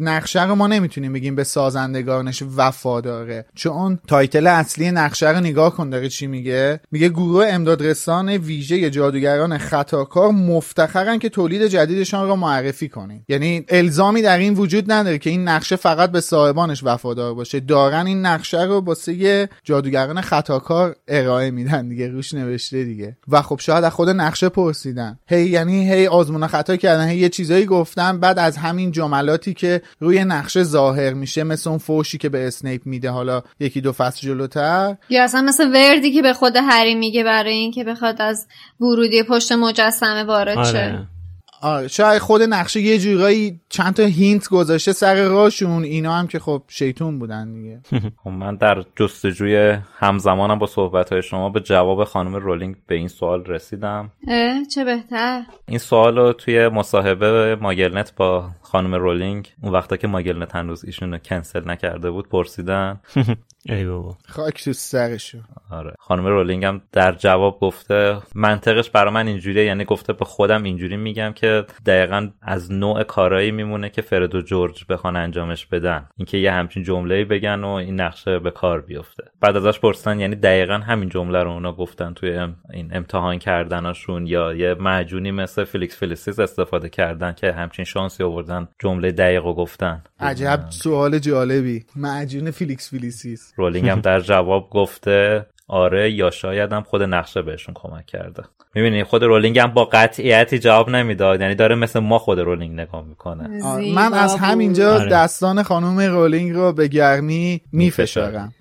نقشه رو ما نمی‌تونیم بگیم به سازندگانش وفاداره. چون title اصلی نقشه رو نگاه کن داره چی میگه؟ میگه گروه امدادرسان ویژه جادوگران خطاکار مفتخرن که تولید جدیدشان را معرفی کنیم. یعنی الزامی در این وجود نداره که این نقشه فقط به صاحبانش وفادار باشه. دارن این نقشه رو واسه جادوگران خطاکار ارائه میدن دیگه روش نوشته دیگه. و خب شاید از خود نقشه پرسیدن. هی یعنی هی آزمون خطا کردن هی یه چیزایی گفتن بعد از همین جملاتی که روی نقشه ظاهر میشه مثل اون فوشی که به اسنیپ میده حالا یکی دو فصل جلوتر. یا اصلا مثل وردی که به خود هری میگه برای اینکه بخواد از ورودی پشت مجسمه وارد شه. آره. آره شاید خود نقشه یه جورایی چند تا hint گذاشته سر راشون اینا هم که خب شیطون بودن دیگه. خب من در جستجوی همزمانم با صحبت های شما به جواب خانم رولینگ به این سوال رسیدم. اه چه بهتر؟ این سوال رو توی مصاحبه MuggleNet با خانم رولینگ اون وقتا که MuggleNet هنوز ایشون رو کنسل نکرده بود پرسیدن. ای بابا. خاک تو سرشو. آره. خانم رولینگ هم در جواب گفته منطقش برای من اینجوریه یعنی گفته به خودم اینجوری میگم که دقیقا از نوع کارایی میمونه که فرد و جورج بخوان انجامش بدن. اینکه یه همچین جمله بگن و این نقشه به کار بیفته. بعد ازش پرسیدن یعنی دقیقا همین جمله رو اونا گفتن توی این امتحان کردنشون یا یه معجونی مثل فیلیکس فیلیسیس استفاده کردن که همچین شانسی آوردن جمله دقیق رو گفتن. عجب سوال جالبی. معجون فیلیکس فیلیسیس رولینگ هم در جواب گفته آره یا شاید هم خود نقشه بهشون کمک کرده. می‌بینی خود رولینگ هم با قطعیتی جواب نمی‌داد. یعنی داره مثل ما خود رولینگ نگاه می‌کنه. من از همینجا دستان خانم رولینگ رو به گرمی میفشارم.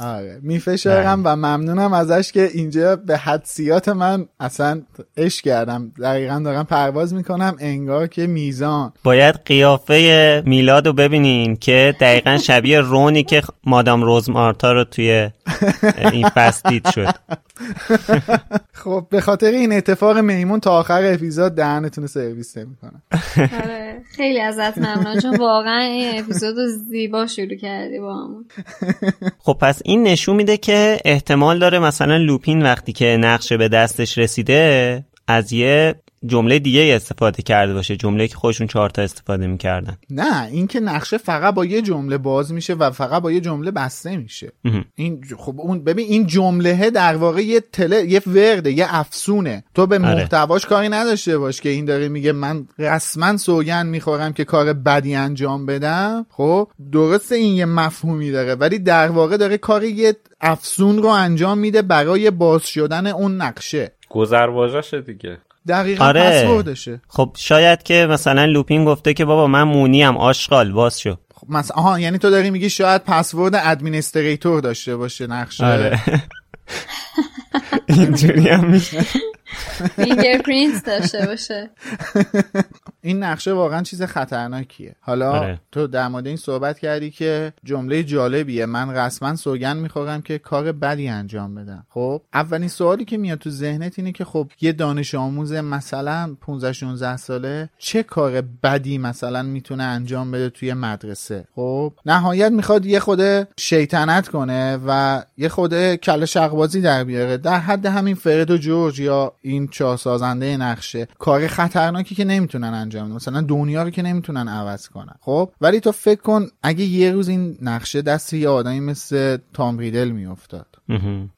آره. میفشارم و ممنونم ازش که اینجا به حدسیات من اصلا اش کردم. دقیقا دارم پرواز می‌کنم. انگار که میزان. باید قیافه میلاد رو ببینین که دقیقا شبیه رونی که مادام روزمارتا رو توی این فصل دید شد. خب به خاطر این اتفاق میمون تا آخر اپیزود دهنتون رو سرویس نمی‌کنه آره. خیلی ازت ممنون. چون واقعا این اپیزود رو زیبا شروع کردی با همون. خب پس این نشون میده که احتمال داره مثلا لوپین وقتی که نقشه به دستش رسیده از یه جمله دیگه استفاده کرده باشه جمله که خودشون چهار تا استفاده می‌کردن. نه این که نقشه فقط با یه جمله باز میشه و فقط با یه جمله بسته میشه. این خب اون ببین این جمله در واقع یه تله یه ورده یه افسونه. تو به محتواش کاری نداشته باش که این داره میگه من رسما سوگن می‌خورم که کار بدی انجام بدم. خب درسته این یه مفهومی داره ولی در واقع داره کار یه افسون رو انجام میده برای باز شدن اون نقشه. گذرواژه‌شه دیگه. دقیقا آره. پسوردشه. خب شاید که مثلا لوپین گفته که بابا من مونیم آشغال باز شو. خب مثلا آها یعنی تو داری میگی شاید password administrator داشته باشه نقشه آره. اینجوری هم میشه. fingerprint داشته باشه. این نقشه واقعا چیز خطرناکیه. حالا آره. تو در مورد این صحبت کردی که جمله جالبیه. من رسما سوگند می‌خورم که کار بدی انجام بدم. خب اولین سوالی که میاد تو ذهنت اینه که خب یه دانش آموز مثلا 15 16 ساله چه کار بدی مثلا می‌تونه انجام بده توی مدرسه؟ خب نهایت می‌خواد یه خود شیطنت کنه و یه خود کله شقبازی در بیاره. در حد همین فرد و جورج یا این چهار سازنده نقشه کار خطرناکی که نمی‌تونن انجام میدن مثلا دنیا رو که نمی‌تونن عوض کنن. خب؟ ولی تو فکر کن اگه یه روز این نقشه دست یه آدمی مثل تام ریدل میافتاد.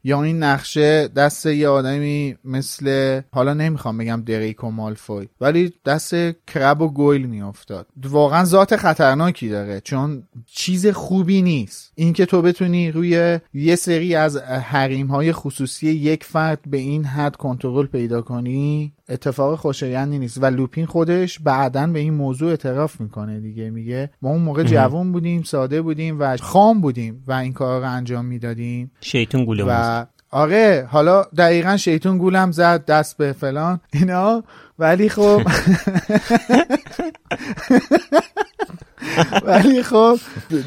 یا این نقشه دست یه آدمی مثل حالا نمی‌خوام بگم دریک و مالفوی ولی دست کرب و گویل میافتاد. واقعا ذات خطرناکی داره چون چیز خوبی نیست. اینکه تو بتونی روی یه سری از حریم های خصوصی یک فرد به این حد کنترل پیدا کنی اتفاق خوشایندی نیست. و لوپین خودش بعدا به این موضوع اعتراف می‌کنه دیگه. میگه ما اون موقع جوان بودیم ساده بودیم و خام بودیم و این کار رو انجام می‌دادیم. شیطون گوله و آره حالا دقیقا شیطون گولم زد دست به فلان اینا. ولی خب ولی خب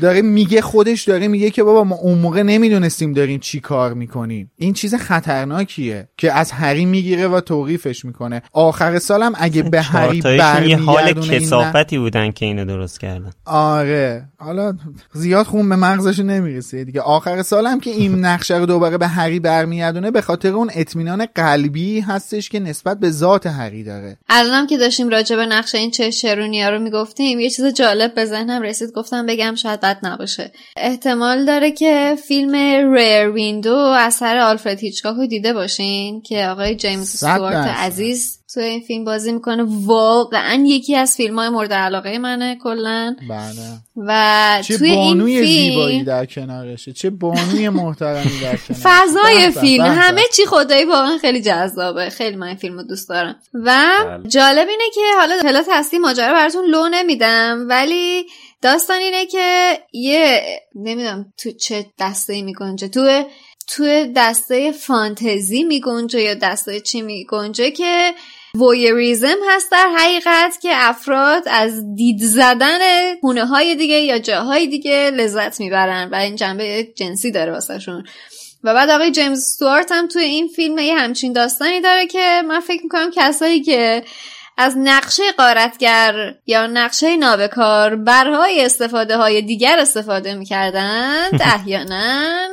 داره میگه خودش داره میگه که بابا ما اون موقع نمی‌دونستیم داریم چی کار می‌کنیم. این چیز خطرناکیه که از هری می‌گیره و توقیفش می‌کنه. آخر سالم اگه به هری یه حال کسافتی بودن که اینو درست کردن. آره. حالا زیاد خون به مغزش نمی‌رسه دیگه. آخر سالم که این نقشه رو دوباره به هری برمیگردونه به خاطر اون اطمینان قلبی هستش که نسبت به ذات هری داره. الانم که داشتیم راجع به نقشه این چه شرونیا رو می‌گفتیم یه چیز جالب به ذهنم رسید گفتم بگم شاید بد نباشه. احتمال داره که فیلم ریر ویندو اثر آلفرد هیچکاک رو دیده باشین که آقای جیمز سوارت عزیز تو این فیلم بازی می‌کنه. واقعا یکی از فیلم های مورد علاقه منه کلا. بله. و چه توی بانوی این فیلم زیبایی در کنارشه. چه بانوی محترمی در کنارشه. فضای به به، فیلم. به به. همه چی خدایی واقعا خیلی جذابه. خیلی من این فیلم رو دوست دارم. و بله. جالب اینه که حالا اطلاعات هستی ماجرا براتون لو نمیدم ولی داستان اینه که یه نمی‌دونم تو چه دسته ای میگنجه. تو تو دسته فانتزی میگنجه یا دسته چی میگنجه که وویریزم هست در حقیقت که افراد از دید زدن خونه های دیگه یا جاهای دیگه لذت می‌برن و این جنبه جنسی داره واسهشون. و بعد آقای جیمز ستوارت هم توی این فیلم یه همچین داستانی داره که من فکر می‌کنم کسایی که از نقشه قارتگر یا نقشه نابکار برای استفاده های دیگر استفاده می‌کردند احیانا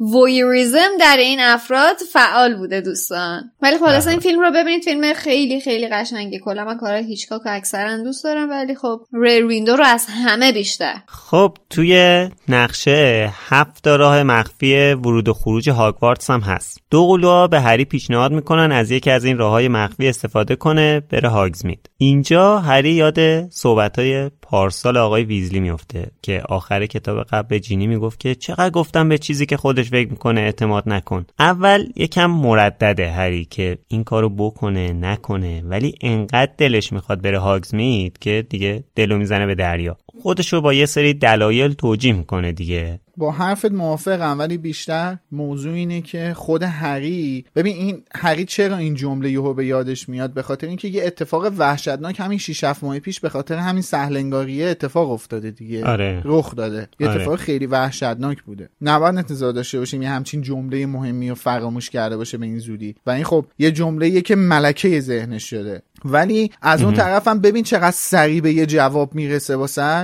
وویریزم در این افراد فعال بوده دوستان. ولی خلاصه این فیلم رو ببینید فیلم خیلی خیلی قشنگه. کلا من کارهای هیچکاک اکثرا دوست دارم ولی خب ریر ویندو رو از همه بیشتر. خب توی نقشه هفت راه مخفی ورود و خروج هاگوارتس هم هست. دو قلوها به هری پیشنهاد می‌کنن از یکی از این راه های مخفی استفاده کنه بره هاگزمید اینجا هری یاد صحبت های پارسال آقای ویزلی میفته که آخر کتاب قبل به جینی می‌گفت که چقدر گفتم به چیزی که خودش فکر می‌کنه اعتماد نکن. اول یکم مردده هری که این کارو بکنه نکنه ولی انقدر دلش می‌خواد بره هاگزمید که دیگه دلو می‌زنه به دریا. خودشو با یه سری دلایل توجیه می‌کنه دیگه. با حرفت موافقم ولی بیشتر موضوع اینه که خود هری ببین این هری چرا این جمله یهو به یادش میاد؟ به خاطر اینکه یه اتفاق وحشتناک همین 6 7 ماه پیش به خاطر همین سهلنگاریه اتفاق افتاده دیگه. آره. رخ داده. یه آره. اتفاق خیلی وحشتناک بوده. نباید انتظار داشته باشیم یه همچین جمله مهمی رو فراموش کرده باشه به این زودی. و این خب یه جمله که ملکه ذهنش شده. ولی از اون طرفم ببین چقدر سریع به یه جواب می‌رسه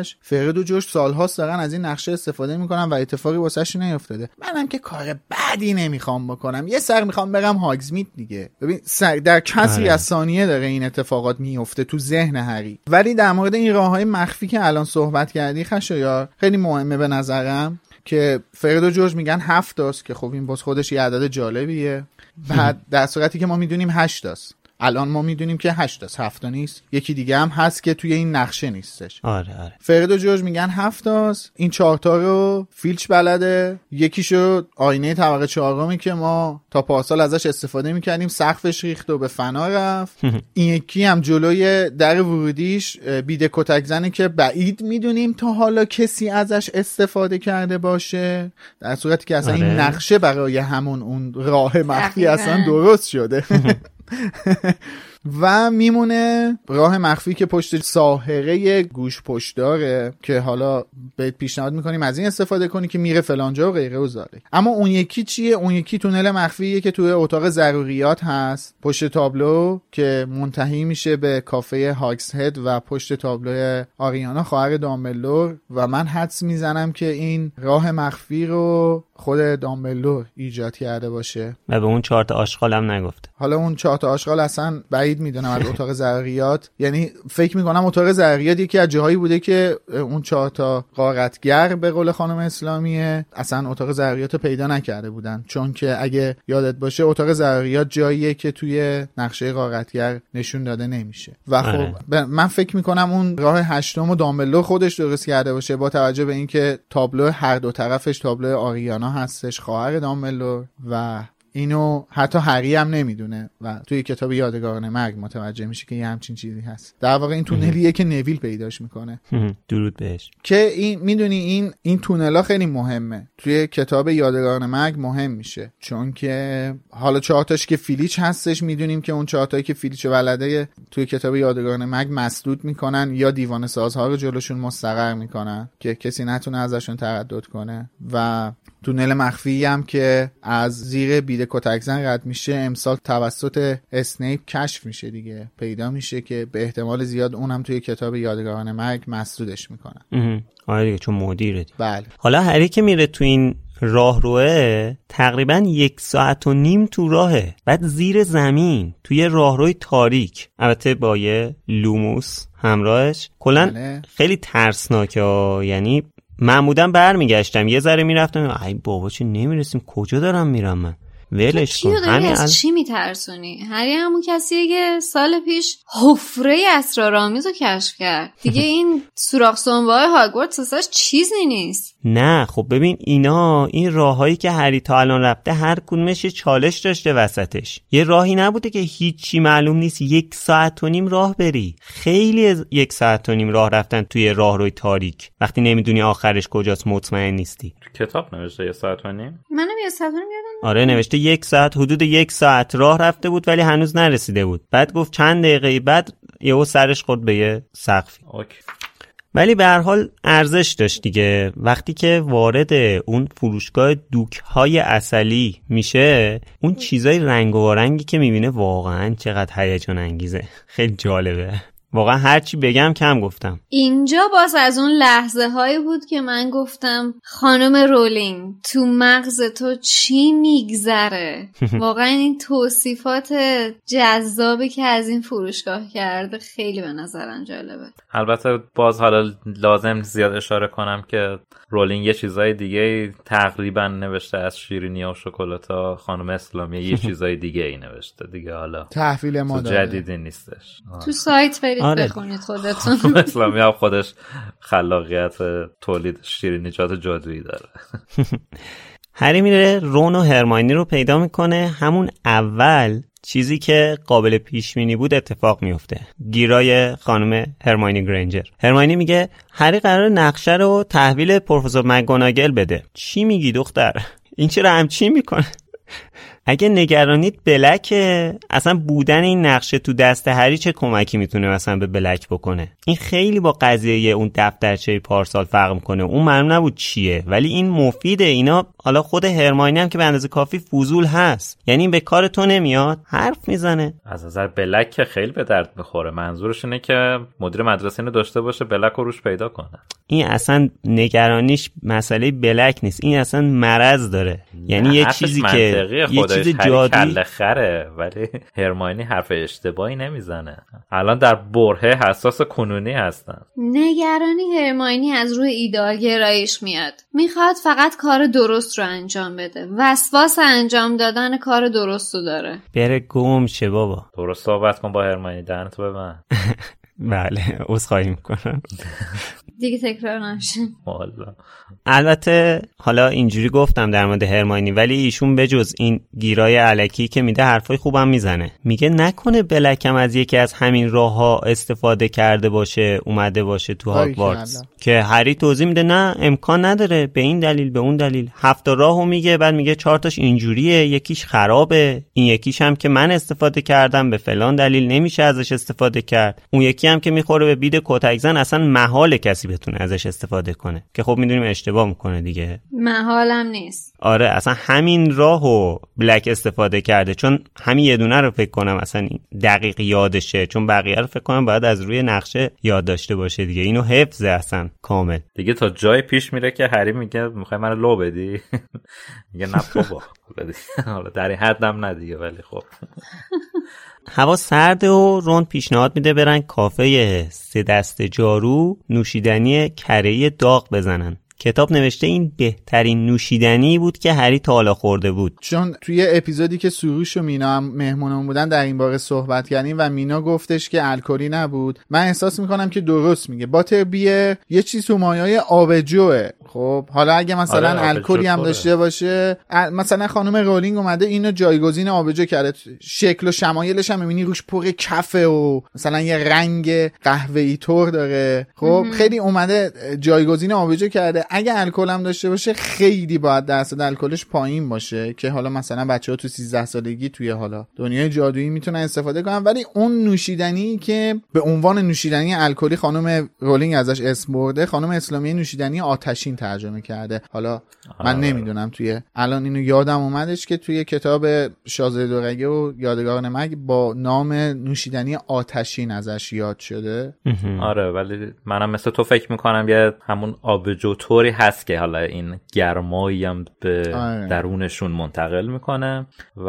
واسش فرد و جوش سالهاست دارن از این نقشه استفاده می‌کنن و اتفاقی واسش نیفتاده. منم که کار بدی نمی‌خوام بکنم. یه سر می‌خوام برم هاگزمیت دیگه. ببین سر در کسری آره. از ثانیه داره این اتفاقات میفته تو ذهن هری. ولی در مورد این راه های مخفی که الان صحبت کردی خشایار خیلی مهمه به نظرم که فرد و جورج میگن هفت تاست که خب این باز خودش یه عدد جالبیه. بعد در صورتی که ما می‌دونیم هشت تاست. الان ما می‌دونیم که هشت است هفت نیست. یکی دیگه هم هست که توی این نقشه نیستش. آره آره. فرد و جورج میگن هفت است این چهارتا رو فیلچ بلده. یکیشو آینه طبقه چهارمی که ما تا پارسال ازش استفاده می‌کردیم. سقفش ریخت و به فنا رفت. این یکی هم جلوی در ورودیش بیده کتک زنه که بعید می‌دونیم تا حالا کسی ازش استفاده کرده باشه. در صورتی که اصلا این آره. نقشه برای همون اون راه مخفی. اصلا درست شده. و میمونه راه مخفی که پشت ساحره گوش پشت داره که حالا بهت پیشنهاد می‌کنیم از این استفاده کنی که میره فلانجا و غیره و زاله اما اون یکی چیه؟ اون یکی تونل مخفیه که توی اتاق ضروریات هست. پشت تابلو که منتهی میشه به کافه هاکس هد و پشت تابلو آریانا خواهر دامبلور. و من حدس می‌زنم که این راه مخفی رو خود دامبلور ایجاد کرده باشه. و به اون چهار تا آشغالم نگفته. حالا اون چهار تا آشغال اصلا بعید می‌دونم از اتاق ضروریات یعنی فکر می‌کنم اتاق ضروریات یکی از جاهایی بوده که اون چهار تا قارتگر به قول خانم اسلامیه اصلا اتاق ضروریات رو پیدا نکرده بودن. چون که اگه یادت باشه اتاق ضروریات جاییه که توی نقشه قارتگر نشون داده نمیشه. و خب من فکر می‌کنم اون راه هشتم و دامبلو خودش درست کرده باشه با توجه به اینکه تابلو هر دو طرفش تابلو آریانا هستش خواهر دامبلو و اینو حتی هری هم نمی‌دونه و توی کتاب یادگاران مرگ متوجه میشه که یه همچین چیزی هست. در واقع این تونلیه که نویل پیداش می‌کنه. درود بهش. که این می‌دونی این این تونلا خیلی مهمه. توی کتاب یادگاران مرگ مهم میشه. چون که حالا چهارتاش که فیلیچ هستش می‌دونیم که اون چهارتایی که فیلیچ ولده توی کتاب یادگاران مرگ مسدود می‌کنن یا دیوان سازها رو جلوشون مستقر می‌کنن که کسی نتونه ازشون تردد کنه. و تونل مخفی هم که از زیر بید کتکزن رد میشه امسال توسط اسنیپ کشف میشه دیگه. پیدا میشه که به احتمال زیاد اونم توی کتاب یادگاران مرگ مسدودش می‌کنن. آره دیگه چون مدیره بله. حالا هری که میره تو این راهروه تقریبا یک ساعت و نیم تو راهه. بعد زیر زمین توی راهروی تاریک. البته با یه لوموس همراهش. کلا بله. خیلی ترسناکه یعنی معمودا برمیگشتم. یه ذره می‌رفتم. ای بابا چه نمی‌رسیم. کجا دارم میرم من؟ ولش کن. داری همین از چی میترسونی؟ هری همون کسیه که سال پیش حفره اسرارآمیز رو کشف کرد. دیگه این سوراخ سنبه های هاگوارتس واسش چیزی نیست. نه خب ببین اینا این راههایی که هری تا الان رفته هر کدومش یه چالش داشته وسطش. یه راهی نبوده که هیچی معلوم نیست. یک ساعت و نیم راه بری. خیلی از یک ساعت و نیم راه رفتن توی راهروی تاریک. وقتی نمی‌دونی آخرش کجاست مطمئن نیستی. تو کتاب نوشته یه ساعت و نیم؟ منم یه سفر میادم آره نوشته یک ساعت حدود یک ساعت راه رفته بود ولی هنوز نرسیده بود. بعد گفت چند دقیقه بعد یهو سرش خورد به یه سقفی. ولی به هر حال ارزش داشت دیگه. وقتی که وارد اون فروشگاه دوک های اصلی میشه اون چیزای رنگ و رنگی که می‌بینه واقعا چقدر هیجان انگیزه خیلی جالبه. واقعا هرچی بگم کم گفتم. اینجا باز از اون لحظه هایی بود که من گفتم خانم رولینگ تو مغز تو چی میگذره؟ واقعا این توصیفات جذابی که از این فروشگاه کرده خیلی به نظرم جالبه. البته باز حالا لازم زیاد اشاره کنم که رولینگ یه چیزای دیگه تقریبا نوشته از شیرینی و شکلاتا خانم اسلامی یه چیزای دیگه ای نوشته دیگه حالا. تحویل ما جدیدی نیستش. تو سایت برید. آره. بخونید خودتون. خانم اسلامی هم خودش خلاقیت تولید شیرینیجات جادویی داره. هری میره رون و هرماینی رو پیدا می‌کنه. همون اول چیزی که قابل پیش بینی بود اتفاق میفته گیرای خانم هرماینی گرنجر هرماینی میگه هری قرار نقشه رو تحویل پروفسور مگوناگل بده. چی میگی دختر؟ این چرا همچین می‌کنه؟ اگه نگرانید بلکه اصلا بودن این نقشه تو دست هری چه کمکی می‌تونه مثلا به بلک بکنه؟ این خیلی با قضیه اون دفترچه پارسال فرق می‌کنه. اون معلوم نبود چیه ولی این مفیده اینا حالا خود هرماینی هم که به اندازه کافی فضول هست. یعنی این به کار تو نمیاد حرف می‌زنه. از نظر بلک که خیلی به درد می‌خوره. منظورش اینه که مدیر مدرسه اینو داشته باشه بلک رو روش پیدا کنه. این اصلا نگرانیش مسئله بلک نیست. این اصلا مرض داره. یعنی یه چیزی که یه خودش. جادویی کله خره ولی هرماینی حرف اشتباهی نمی‌زنه. الان در برهه حساس کنونی هستن. نگرانی هرماینی از روی ایدال گرایش میاد. می‌خواد فقط کار درست رو انجام بده. وسواس انجام دادن کار درست رو داره. بره گم شه بابا. درست صحبت کن با هرماینی دهنتو به من بله عذرخواهی می‌کنم. دیگه تکرار نشه البته حالا اینجوری گفتم در مورد هرماینی ولی ایشون بجز این گیرای علکی که میده حرفای خوبم می‌زنه. میگه نکنه بلکم از یکی از همین راه ها استفاده کرده باشه اومده باشه تو هاگوارتس. که هری توضیح میده نه امکان نداره به این دلیل به اون دلیل. هفت راهو میگه بعد میگه چهار تاش اینجوریه یکیش خرابه. این یکیش هم که من استفاده کردم به فلان دلیل نمیشه ازش استفاده کرد. اون یکی هم که می‌خوره به بید کتکزن اصلا محال کسی بتونه ازش استفاده کنه. که خب می‌دونیم اشتباه می‌کنه دیگه. محالم نیست. آره اصلا همین راهو بلک استفاده کرده. چون همین یه دونه رو فکر کنم اصلا دقیق یادشه. چون بقیه رو فکر کنم باید از روی نقشه یاد داشته باشه دیگه. اینو حفظه اصلا کامل. دیگه تا جای پیش میره که هری میگه می‌خوای منو لو بدی؟ میگه نه بابا. حالا در این حدم نه دیگه ولی خب. هوا سرده و روند پیشنهاد میده برن کافه سه دست جارو نوشیدنی کره داغ بزنن. کتاب نوشته این بهترین نوشیدنی بود که هری تا حالا خورده بود. چون توی اپیزودی که سروش و مینا هم مهمونمون بودن در این باره صحبت کردیم و مینا گفتش که الکلی نبود من احساس می‌کنم که درست میگه. butterbeer یه چیز تو مایه‌های آبجوئه خب حالا اگه مثلا آره، الکلی هم داشته باشه مثلا خانم رولینگ اومده اینو جایگزین آبجو کرده. شکل و شمایلش هم می‌بینی روش پر کفه و مثلا یه رنگ قهوه‌ای طور داره. خب خیلی اومده جایگزین آبجو کرده. اگه الکل هم داشته باشه خیلی باید درصد الکلش پایین باشه که حالا مثلا بچه ها تو 13 سالگی توی حالا دنیای جادویی می‌تونن استفاده کنن. ولی اون نوشیدنی که به عنوان نوشیدنی الکلی خانم رولینگ ازش اسم برده خانم اسلامی نوشیدنی آتشین ترجمه کرده. حالا من نمی‌دونم توی الان اینو یادم اومدش که توی کتاب شاهزاده دورگه و یادگاران مرگ با نام نوشیدنی آتشین ازش یاد شده. آره ولی منم مثل تو فکر می‌کنم یه همون آبجو طوری هست که حالا این گرمایی هم به آره. درونشون منتقل می‌کنه و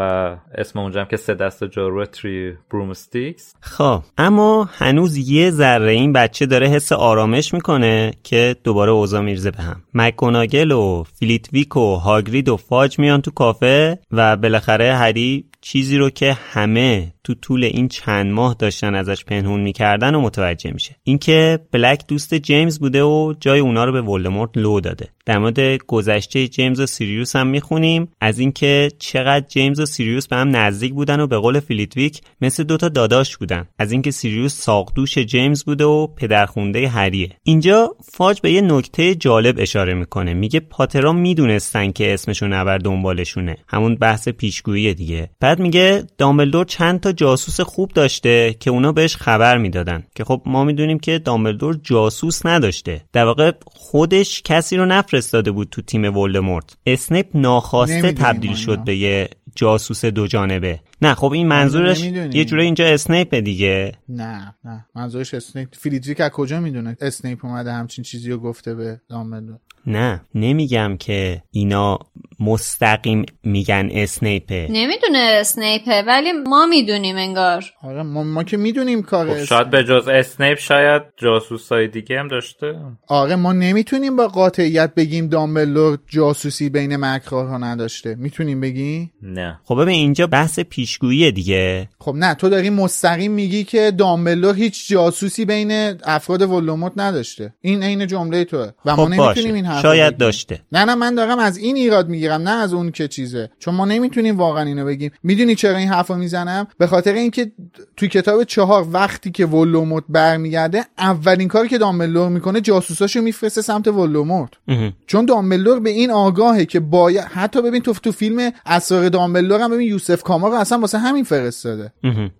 اسم اونجا هم که سه دسته جارو Three Broomsticks خب اما هنوز یه ذره این بچه داره حس آرامش می‌کنه که دوباره اوضاع میریزه به هم. مکگوناگل و فلیتویک و هاگرید و فاج میان تو کافه و بالاخره هری چیزی رو که همه تو طول این چند ماه داشتن ازش پنهون می‌کردن و متوجه میشه. اینکه بلک دوست جیمز بوده و جای اونا رو به ولدمورت لو داده. در مورد گذشته جیمز و سیریوس هم می‌خونیم. از اینکه چقدر جیمز و سیریوس به هم نزدیک بودن و به قول فلیتویک مثل دوتا داداش بودن. از اینکه سیریوس ساقدوش جیمز بوده و پدرخونده هریه. اینجا فاج به یه نکته جالب اشاره می‌کنه. میگه پاترا می‌دونستن که اسمشو نبر دنبالشونه. همون بحث پیشگویی دیگه. بعد میگه دامبلدور چند تا جاسوس خوب داشته که اونا بهش خبر می‌دادن. که خب ما می‌دونیم که دامبلدور جاسوس نداشته. در واقع خودش کسی رو نفرستاده بود تو تیم ولدمورت. اسنیپ ناخواسته تبدیل شد. به یه جاسوس دو جانبه. نه خب این منظورش. یه جوره اینجا اسنیپ دیگه. نه نه. منظورش اسنیپ فلیتویک از کجا می‌دونه اسنیپ اومده همچین چیزی رو گفته به دامبلدور؟ نه نمیگم که اینا مستقیم میگن اسنیپه. نمی‌دونه اسنیپه ولی ما می‌دونیم انگار. آره ما, ما که می‌دونیم کار خب اسنیپ. شاید به جز اسنیپ شاید جاسوسای دیگه هم داشته. آره ما نمی‌تونیم با قاطعیت بگیم دامبلدور جاسوسی بین مکرها نداشته. می‌تونیم بگی نه. خب ببین اینجا بحث پیشگویی دیگه. خب نه تو داری مستقیم میگی که دامبلدور هیچ جاسوسی بین افراد ولوموت نداشته. این عین جمله توه. و ما خب نمی‌تونیم باشه این حرف شاید داشته. نه نه من دارم از این ایراد می‌گیرم نه از اون که چیزه. چون ما نمی‌تونیم واقعا اینو بگیم. می‌دونی چرا این حرفو می‌زنم؟ به خاطر اینکه توی کتاب چهار وقتی که ولدمورت برمیگرده اولین کاری که دامبلدور می‌کنه جاسوساشو میفرسته سمت ولدمورت. چون دامبلدور به این آگاهه که باید حتی ببین تو تو فیلم اسرار دامبلدور هم ببین یوسف کاما رو اصلا واسه همین فرستاده.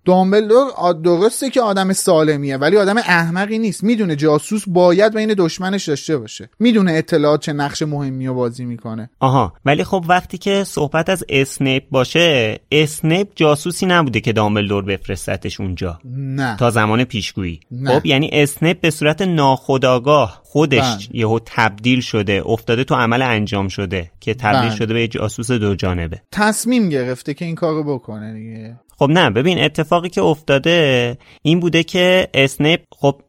دامبلدور درسته که آدم سالمیه ولی آدم احمقی نیست. می‌دونه جاسوس باید بین دشمنش داشته باشه. می‌دونه اطلاعات چه نقش مهمی رو بازی می‌کنه آها ولی خب وقتی که صحبت از اسنیپ باشه اسنیپ جاسوسی نبوده که دامبلدور بفرستتش اونجا نه تا زمان پیشگویی. خب یعنی اسنیپ به صورت ناخودآگاه خودش بله. یهو تبدیل شده افتاده تو عمل انجام شده که تبدیل بله. شده به جاسوس دو جانبه تصمیم گرفته که این کارو بکنه دیگه خب نه ببین اتفاقی که افتاده این بوده که اسنیپ خب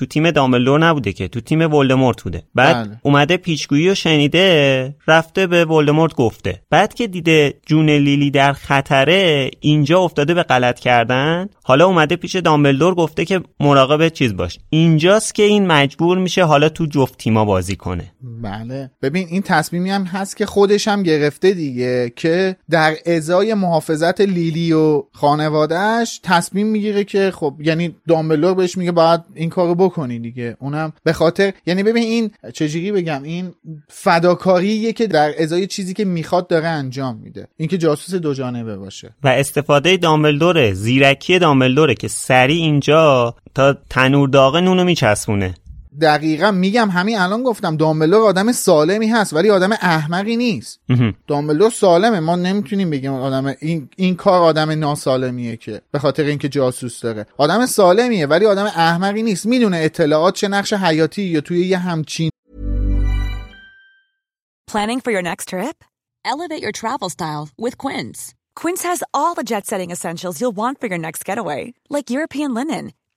تو تیم دامبلدور نبوده که تو تیم ولدمورت بوده. بعد بله. اومده پیشگویی رو شنیده رفته به ولدمورت گفته. بعد که دیده جون لیلی در خطره اینجا افتاده به غلط کردن حالا اومده پیش دامبلدور گفته که مراقب چیز باش. اینجاست که این مجبور میشه حالا تو جفت تیما بازی کنه. بله. ببین این تصمیمی هم هست که خودش هم گرفته دیگه که در ازای محافظت لیلی و خانوادهش تصمیم می‌گیره که خب یعنی دامبلور بهش میگه باید این کارو بکنی دیگه. اونم به خاطر یعنی ببین این چجوری بگم؟ این فداکاریه که در ازای چیزی که می‌خواد داره انجام میده. اینکه جاسوس دو جانبه باشه. و استفاده دامبلدوره زیرکی دامبلدوره که سری اینجا تا تنور داغه نونو میچسبونه. دقیقا میگم همین الان گفتم دامبلور آدم سالمی هست ولی آدم احمقی نیست. دامبلور سالمه. ما نمی‌تونیم بگیم آدم این, این کار آدم ناسالمیه که به خاطر اینکه جاسوس داره. آدم سالمیه ولی آدم احمقی نیست. می‌دونه اطلاعات چه نقش حیاتی یا توی یه همچین Planning for your next trip? Elevate your travel style with Quince. Quince has all the jet setting essentials you'll want for your next getaway, like European linen,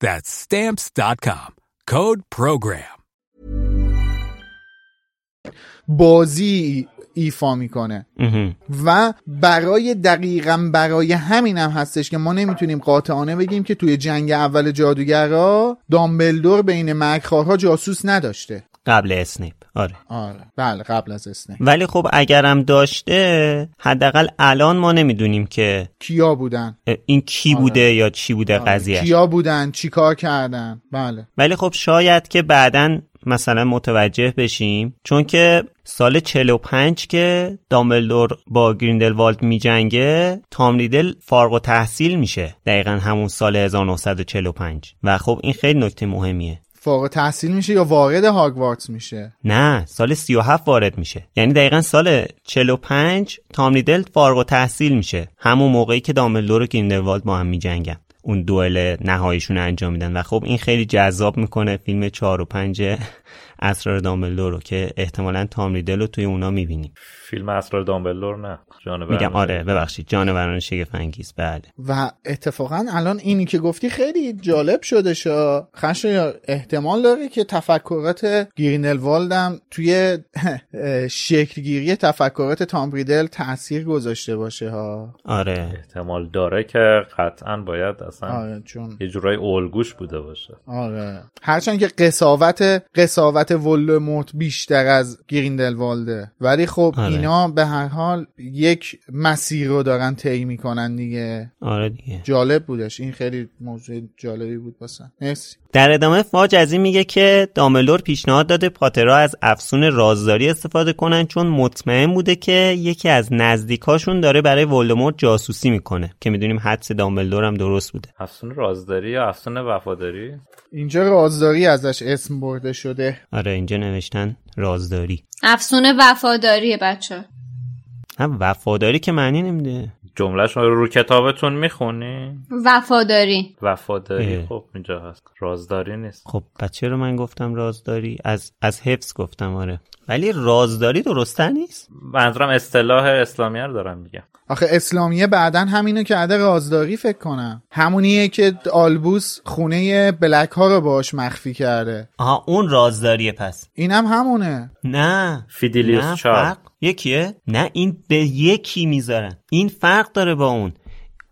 That's stamps.com. Code program. بازی ایفا می‌کنه و برای دقیقا برای همین هم هستش که ما نمی‌تونیم قاطعانه بگیم که توی جنگ اول جادوگرا دامبلدور بین مکرها جاسوس نداشته قبل اسنیپ. آره. آره. بله قبل از اسنیپ. ولی خب اگرم داشته حداقل الان ما نمی‌دونیم که کیا بودن. این کی آره. بوده یا چی بوده آره. قضیه کیا بودن؟ چی کار کردن؟ بله. ولی خب شاید که بعدا مثلا متوجه بشیم چون که سال 45 که دامبلدور با گریندلوالد میجنگه تام ریدل فارغ و تحصیل میشه. دقیقا همون سال 1945 و خب این خیلی نکته مهمیه. فارغ تحصیل میشه یا وارد هاگوارتس میشه؟ نه سال 37 وارد میشه. یعنی دقیقا سال 45 تام ریدل فارغ تحصیل میشه. همون موقعی که دامبلدور و گریندلوالد با هم میجنگن. اون دوئل نهاییشون انجام میدن. و خب این خیلی جذاب می‌کنه. فیلم 4 و 5 اسرار دامبلدور رو که احتمالا تام ریدل رو توی اونا می‌بینیم فیلم اسرار دامبلدور نه. جانوران میگم آره ببخشید. جانوران شگفت انگیز بله. و اتفاقا الان اینی که گفتی خیلی جالب شده شا. خش احتمال داره که تفکرات گرینلوالد هم توی شکلگیری تفکرات تام ریدل تاثیر گذاشته باشه ها. آره. احتمال داره که قطعا باید اصلا آره چون یه جورای الگوش بوده باشه. آره. هرچند که قصاوت قصاوت ولدمورت بیشتر از گریندلوالده. ولی خب آره. اینا به هر حال یک مسیر رو دارن طی می‌کنن دیگه. آره دیگه. جالب بودش. این خیلی موضوع جالبی بود واسه. مرسی. در ادامه فاج از این میگه که داملور پیشنهاد داده پاترها از افسون رازداری استفاده کنن چون مطمئن بوده که یکی از نزدیکاشون داره برای ولدمورت جاسوسی می‌کنه. که می‌دونیم حدس دامبلدور هم درست بوده. افسون رازداری یا افسون وفاداری؟ اینجا رازداری ازش اسم برده شده. آره اینجا نوشتن رازداری. افسون وفاداری بچه هم وفاداری که معنی نمیده. جملهش رو رو کتابتون می‌خونی؟ وفاداری. وفاداری. اه. خب اینجا هست. رازداری نیست. خب بچه رو من گفتم رازداری؟ از از حفظ گفتم آره. ولی رازداری درسته نیست؟ منظورم اصطلاح اسلامی رو دارم میگم. آخه اسلامیه بعدا همینو کرده رازداری فکر کنم. همونیه که آلبوس خونه بلک ها رو باش مخفی کرده. آها اون رازداریه پس. اینم همونه. نه. فیدیلیوس نه یکیه؟ نه این به یکی می‌ذارن. این فرق داره با اون.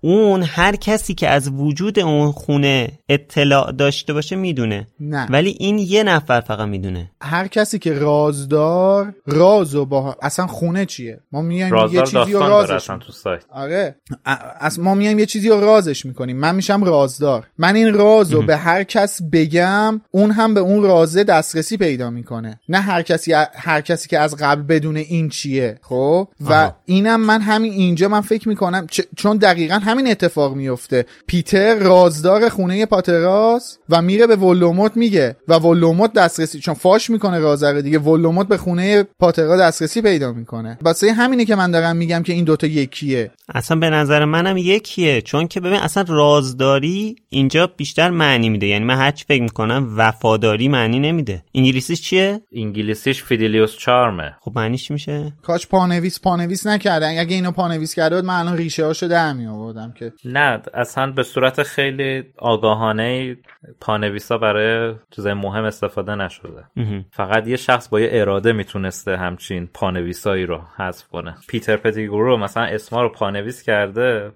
اون هر کسی که از وجود اون خونه اطلاع داشته باشه می‌دونه. نه. ولی این یه نفر فقط می‌دونه. هر کسی که رازدار رازو با اصلا خونه چیه؟ ما میایم یه چیزی رو رازش تو سایت. آره. ا- از ما میایم یه چیزی رو رازش می‌کنیم. من میشم رازدار. من این رازو به هر کس بگم اون هم به اون رازه دسترسی پیدا می‌کنه. نه هر کسی هر کسی که از قبل بدونه این چیه خب؟ و آها. اینم من همین اینجا من فکر می‌کنم چ- چون دقیقا همین اتفاق میفته. پیتر رازدار خونه پاتراس و میره به ولوموت میگه و ولوموت دسترسی چون فاش می‌کنه رازره دیگه ولوموت به خونه پاترا دسترسی پیدا می‌کنه. واسه همینه که من دارم میگم که این دوتا یکیه. اصلا به نظر منم یکیه چون که ببین اصلا رازداری اینجا بیشتر معنی میده. یعنی من هرچی فکر می‌کنم وفاداری معنی نمیده. انگلیسیش چیه؟ انگلیسیش Fidelius Charm ه. خب معنیش میشه؟ کاش پانویس پانویس نکردن. اگه اینو پانویس کرده بود من الان ریشه هاشو در می آوردم که نه اصلا به صورت خیلی آگاهانه پانویسا برای چیزای مهم استفاده نشده. فقط یه شخص با یه اراده می‌تونسته همچین پانویسایی رو حذف کنه. پیتر پتیگورو مثلا اسما رو پانویس کرده.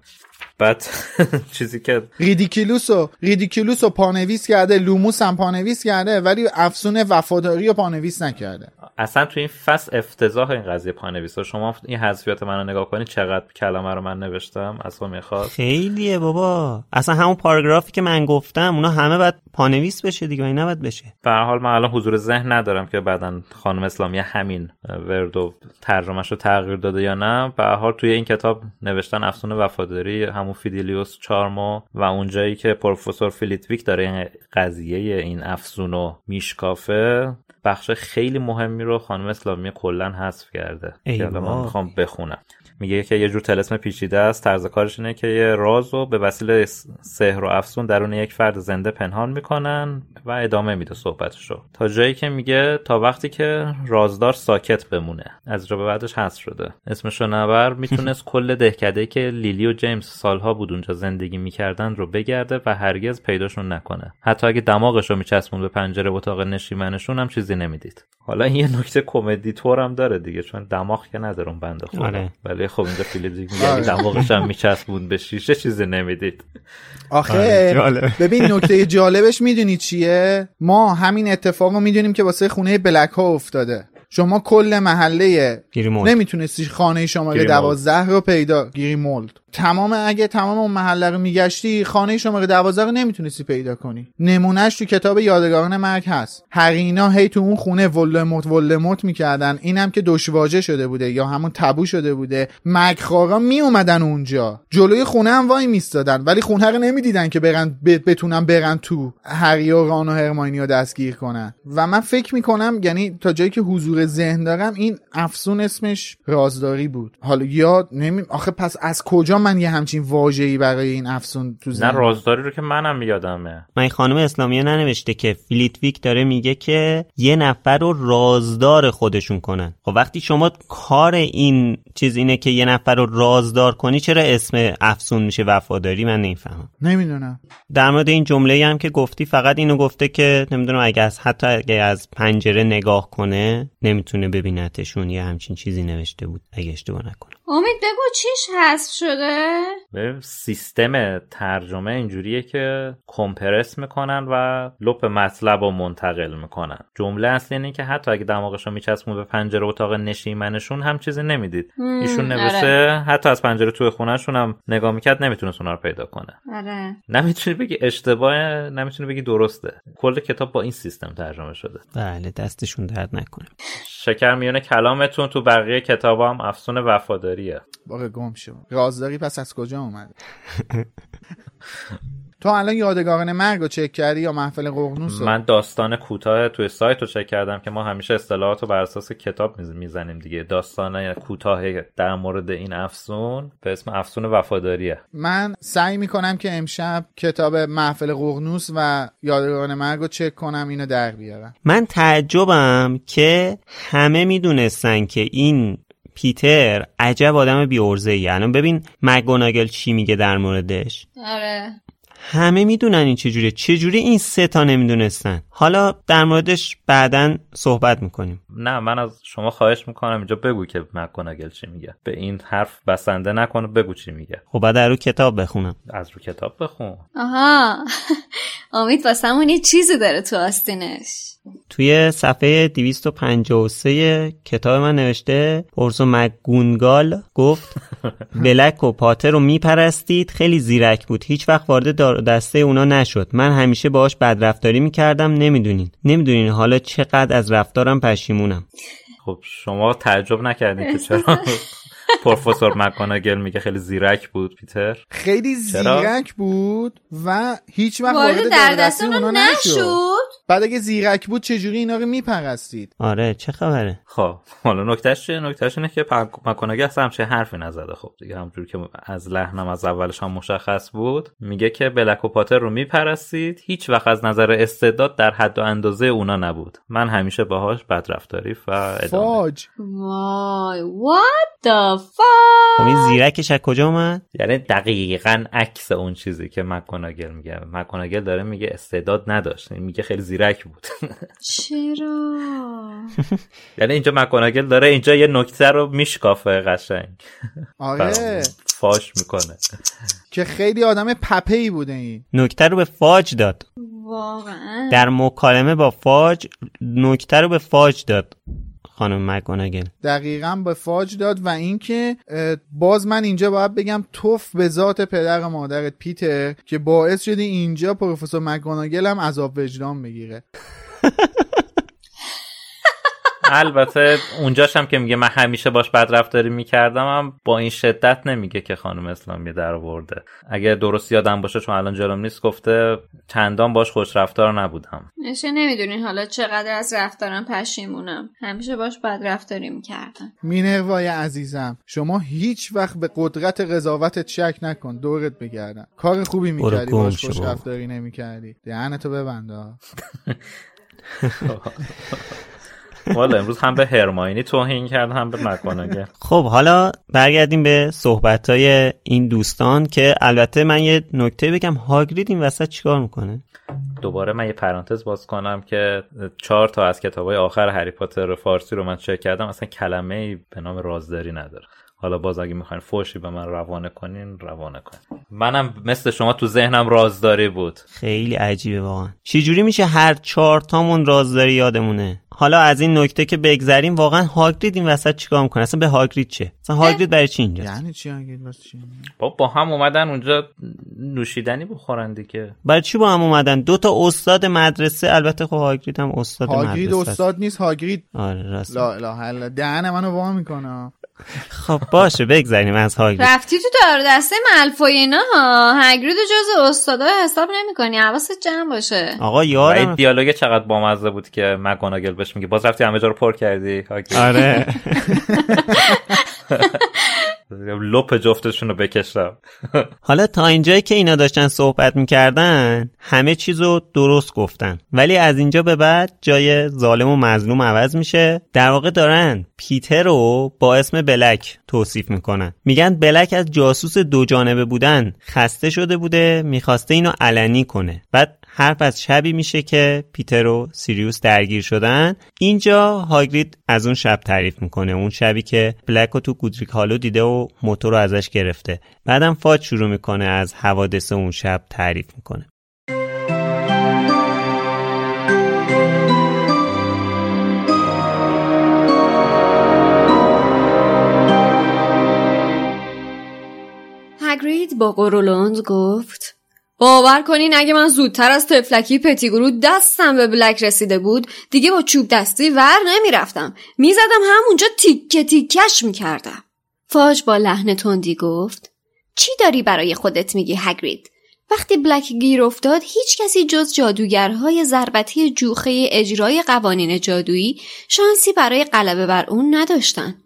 بعد چیزی که ریدیکیلوس و ریدیکیلوس رو پانویس کرده لوموس هم پانویس کرده ولی افسون وفاداری رو پانویس نکرده. اصلا تو این فصل افتضاح این قضیه پانویس شما این حذفیات منو نگاه کنید چقدر کلمه رو من نوشتم اصلا می‌خواد. خیلیه بابا. اصلا همون پاراگرافی که من گفتم اونا همه باید پانویس بشه دیگه این نباید بشه. به هر حال من الان حضور ذهن ندارم که بعدا خانم اسلامی همین وردو ترجمه‌ش رو تغییر داده یا نه. به هر حال توی این کتاب نوشتن افسون وفاداری همون Fidelius Charm و و اونجایی که پروفسور فیلیتویک داره این قضیه این افسون رو میشکافه بخش خیلی مهمی رو خانم اسلامی کلا حذف کرده. که من می‌خوام بخونم. میگه که یه جور طلسم پیچیده است. طرز کارش اینه که یه راز رو به وسیله سحر و افسون درون یک فرد زنده پنهان می‌کنن و ادامه میده صحبتشو. تا جایی که میگه تا وقتی که رازدار ساکت بمونه. از به بعدش حذف شده. اسمشو نبر. می‌تونست کل دهکده که لیلی و جیمز سالها بود اونجا زندگی می‌کردن رو بگرده و هرگز پیداشون نکنه. حتی اگه دماغش رو میچسبوند به پنجره اتاق نشیمنشون هم چیزی نمی‌دید. حالا این یه نکته کمدی طور هم داره دیگه چون دماغ که ندارم بنده خدا. آره. ولی خب اینجا فیلیپ میگه دماغش هم میچسبون به شیشه چیزی نمی‌دید. آخه ببین نکته جالبش می‌دونی چیه؟ ما همین اتفاق رو می‌دونیم که واسه خونه بلک ها افتاده. شما کل محله نمی‌تونستی خانه شماره دوازده رو پیدا گیری مولد تمام اگه تمام اون محله رو میگشتی خانه شماره دوازده رو نمی‌تونستی پیدا کنی. نمونهش تو کتاب یادگاران مرگ هست. هرینا هی تو اون خونه ولموت ولموت می‌کردن. اینم که دشواجه شده بوده یا همون تبو شده بوده. مگخارا می اومدن اونجا. جلوی خونه هم وای میستادن ولی خونه رو نمی‌دیدن که برن بتونن برن تو هری و ران و هرماینی رو دستگیر کنن. و من فکر می‌کنم یعنی تا جایی که حضور ذهن دارم این افسون اسمش رازداری بود. حالا یا نمی آخه پس از کجا من یه همچین واژه‌ای برای این افسون تو نه رازداری رو که منم یادمه. من خانم اسلامیه ننوشته که فلیتویک داره میگه که یه نفر رو رازدار خودشون کنن. خب وقتی شما کار این چیز اینه که یه نفر رو رازدار کنی چرا اسم افسون میشه وفاداری؟ من نمی‌فهمم. نمی‌دونم. در مورد این جمله هم که گفتی فقط اینو گفته که نمی‌دونم اگه از حتی اگه از پنجره نگاه کنه نمی‌تونه ببینتشون یه همچین چیزی نوشته بود. اگه اشتباه نکنه امید بگو چیش حذف شده؟ سیستم ترجمه اینجوریه که کمپرس می‌کنن و لپ مطلب رو منتقل می‌کنن. جمله اصلی اینه که حتی اگه دماغش رو میچسبون به پنجره اتاق نشیمنشون هم چیزی نمی‌دید. ایشون نوشته آره. حتی از پنجره توی خونهشون هم نگاه می‌کرد نمی‌تونست اونا رو پیدا کنه. آره. نمی‌تونی بگی اشتباه نمی‌تونی بگی درسته. کل کتاب با این سیستم ترجمه شده. بله دستشون درد نکنه. شکر میونه کلامتون تو بقیه کتاب هم افسون وفاداریه باقی گم شو. رازداری پس از کجا اومده تو الان یادگاران مرگ رو چک کردی یا محفل ققنوس من داستان کوتاه توی سایت رو چک کردم که ما همیشه اصطلاحات رو بر اساس کتاب می‌زنیم دیگه. داستان کوتاه در مورد این افسون به اسم افسون وفاداریه. من سعی می‌کنم که امشب کتاب محفل ققنوس و یادگاران مرگ رو چک کنم اینو در بیارم. من تعجبم که همه می‌دونستن که این پیتر عجب آدم بیورزه ای الان ببین مگوناگل چی میگه در موردش. آره. همه می‌دونن این چجوریه چجوری این سه تا نمی‌دونستن؟ حالا در موردش بعدا صحبت می‌کنیم. نه من از شما خواهش می‌کنم اینجا بگو که مکوناگل چی میگه. به این حرف بسنده نکنه بگو چی میگه. خب بعد رو کتاب بخونم. از رو کتاب بخون. آها. امید واسمون یه چیزی داره تو آستینش. توی صفحه 253 کتاب من نوشته پرسو مگونگال گفت بلک و پاتر رو میپرستید خیلی زیرک بود هیچ وقت وارد دسته اونا نشد. من همیشه باهاش بدرفتاری می‌کردم نمی‌دونین. نمی‌دونین حالا چقدر از رفتارم پشیمونم. خب شما تعجب نکردین که چرا؟ پروفسور مکاناگل میگه خیلی زیرک بود پیتر. خیلی چرا؟ زیرک بود و هیچ وقت وارد وارد در دست دست اونا اونو نشد. بعد اگه زیرک بود چجوری اینا رو میپرستید؟ آره چه خبره؟ خب حالا نکتهش چیه؟ نکتهش اینه که مکاناگل اصلا همچین حرفی نزده. خب دیگه همونجوری که از لحنم از اولش هم مشخص بود. میگه که بلک و پاتر رو میپرستید. هیچ وقت از نظر استعداد در حد و اندازه اونا نبود. من همیشه باهاش بدرفتاری و ادامه. فاج. وای what the fuck خب این زیرکش از کجا اومد؟ یعنی دقیقا عکس اون چیزی که مکاناگل میگه. مکاناگل داره میگه استعداد نداشت. میگه خیلی زیرک بود. چرا؟ یعنی اینجا مکاناگل داره اینجا یه نکته رو میشکافه قشنگ. آره. فاش می‌کنه. که خیلی آدم پپه ای بوده این. نکته رو به فاج داد. واقعا. در مکالمه با فاج نکته رو به فاج داد. خانم مکاناگل دقیقا به فاج داد و اینکه باز من اینجا باید بگم توف به ذات پدر و مادرت پیتر که باعث شدی اینجا پروفسور مکگوناگل هم عذاب وجدان بگیره. البته اونجاش هم که میگه من همیشه باش بدرفتاری می‌کردم هم با این شدت نمیگه که خانم اسلامی در آورده. اگه درست یادم باشه چون الان جلوم نیست گفته چندان باش خوش رفتار نبودم. نشه نمی‌دونین حالا چقدر از رفتارم پشیمونم. همیشه باش بد رفتاری می‌کردم. مینروای عزیزم. شما هیچ وقت به قدرت قضاوتت شک نکن. دورت بگردم. کار خوبی می‌کردی باش خوش. رفتاری نمی‌کردی. دهنتو ببنده والا امروز هم به هرماینی توهین کرد هم به مکاناگل خب حالا برگردیم به صحبت های این دوستان که البته من یه نکته بگم. هاگرید این وسط چیکار می‌کنه؟ دوباره من یه پرانتز باز کنم که چهار تا از کتابای آخر هری پاتر فارسی رو من چک کردم. اصلا کلمه ای به نام رازداری نداره. حالا باز اگه می‌خواین فوشی به من روانه کنین روانه کنین. منم مثل شما تو ذهنم رازداری بود. خیلی عجیبه واقعا. چجوری میشه هر چهار تامون رازداری یادمونه؟ حالا از این نکته که بگذریم واقعا هاگرید این وسط چیکار می‌کنه؟ اصلا به هاگرید چه اصلا هاگرید برای چی اینجا یعنی چی بس چی؟ با, با هم اومدن اونجا نوشیدنی بخورن دیگه. برای چی با هم اومدن؟ دو تا استاد مدرسه البته خب هاگرید هم استاد هاگرید مدرسه است. استاد نیست هاگرید. آره راست لا اله الا الله. دهن منو وا می‌کنه. خب باشه بگذریم از هاگرید. رفتی تو دار دسته ملفوی اینا ها؟ هگرید و جز استادا حساب نمی‌کنی؟ حواست جمع باشه. آقا یادم دیالوگ چقدر بامزه بود که مکاناگل بهش میگه باز رفتی همه جا رو پر کردی. آره. لپ جفتشون رو بکشم حالا تا اینجایی که اینا داشتن صحبت می‌کردن همه چیزو درست گفتن. ولی از اینجا به بعد جای ظالم و مظلوم عوض میشه. در واقع دارن پیتر رو با اسم بلک توصیف می‌کنن. میگن بلک از جاسوس دو جانبه بودن خسته شده بوده می‌خواسته اینو علنی کنه. بعد حرف از شبی میشه که پیتر و سیریوس درگیر شدن. اینجا هاگرید از اون شب تعریف می‌کنه اون شبی که بلک رو تو گودریک هالو دیده و موتور رو ازش گرفته. بعدم فاج شروع می‌کنه از حوادث اون شب تعریف می‌کنه. هگرید با قرولند گفت باور کنین اگه من زودتر از تفلکی پتیگرو دستم به بلک رسیده بود دیگه با چوب دستی ور نمی‌رفتم. می‌زدم همونجا تیکه تیکش می‌کردم. فاج با لحن تندی گفت چی داری برای خودت میگی هگرید؟ وقتی بلک گیر افتاد هیچ کسی جز جادوگرهای ضربتی جوخه اجرای قوانین جادویی شانسی برای غلبه بر اون نداشتن.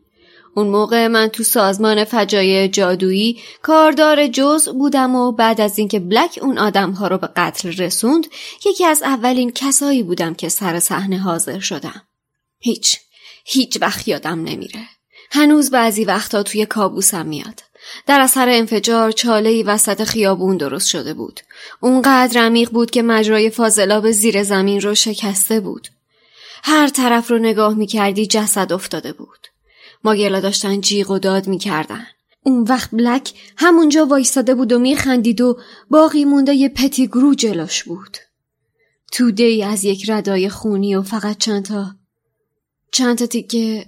اون موقع من تو سازمان فجایع جادویی کاردار جز بودم و بعد از اینکه بلک اون آدمها رو به قتل رسوند یکی از اولین کسایی بودم که سر صحنه حاضر شدم. هیچ هیچ وقت یادم نمیره. هنوز بعضی وقتا توی کابوسم میاد. در اثر انفجار چاله وسط خیابون درست شده بود. اونقدر عمیق بود که مجرای فاضلاب زیر زمین رو شکسته بود. هر طرف رو نگاه می‌کردی جسد افتاده بود. ماگلا داشتن جیغ و داد می‌کردن. اون وقت بلک همونجا وایستاده بود و میخندید و باقی مونده یه پتیگرو جلوش بود. توده ای از یک ردای خونی و فقط چند تا چند تا تیکه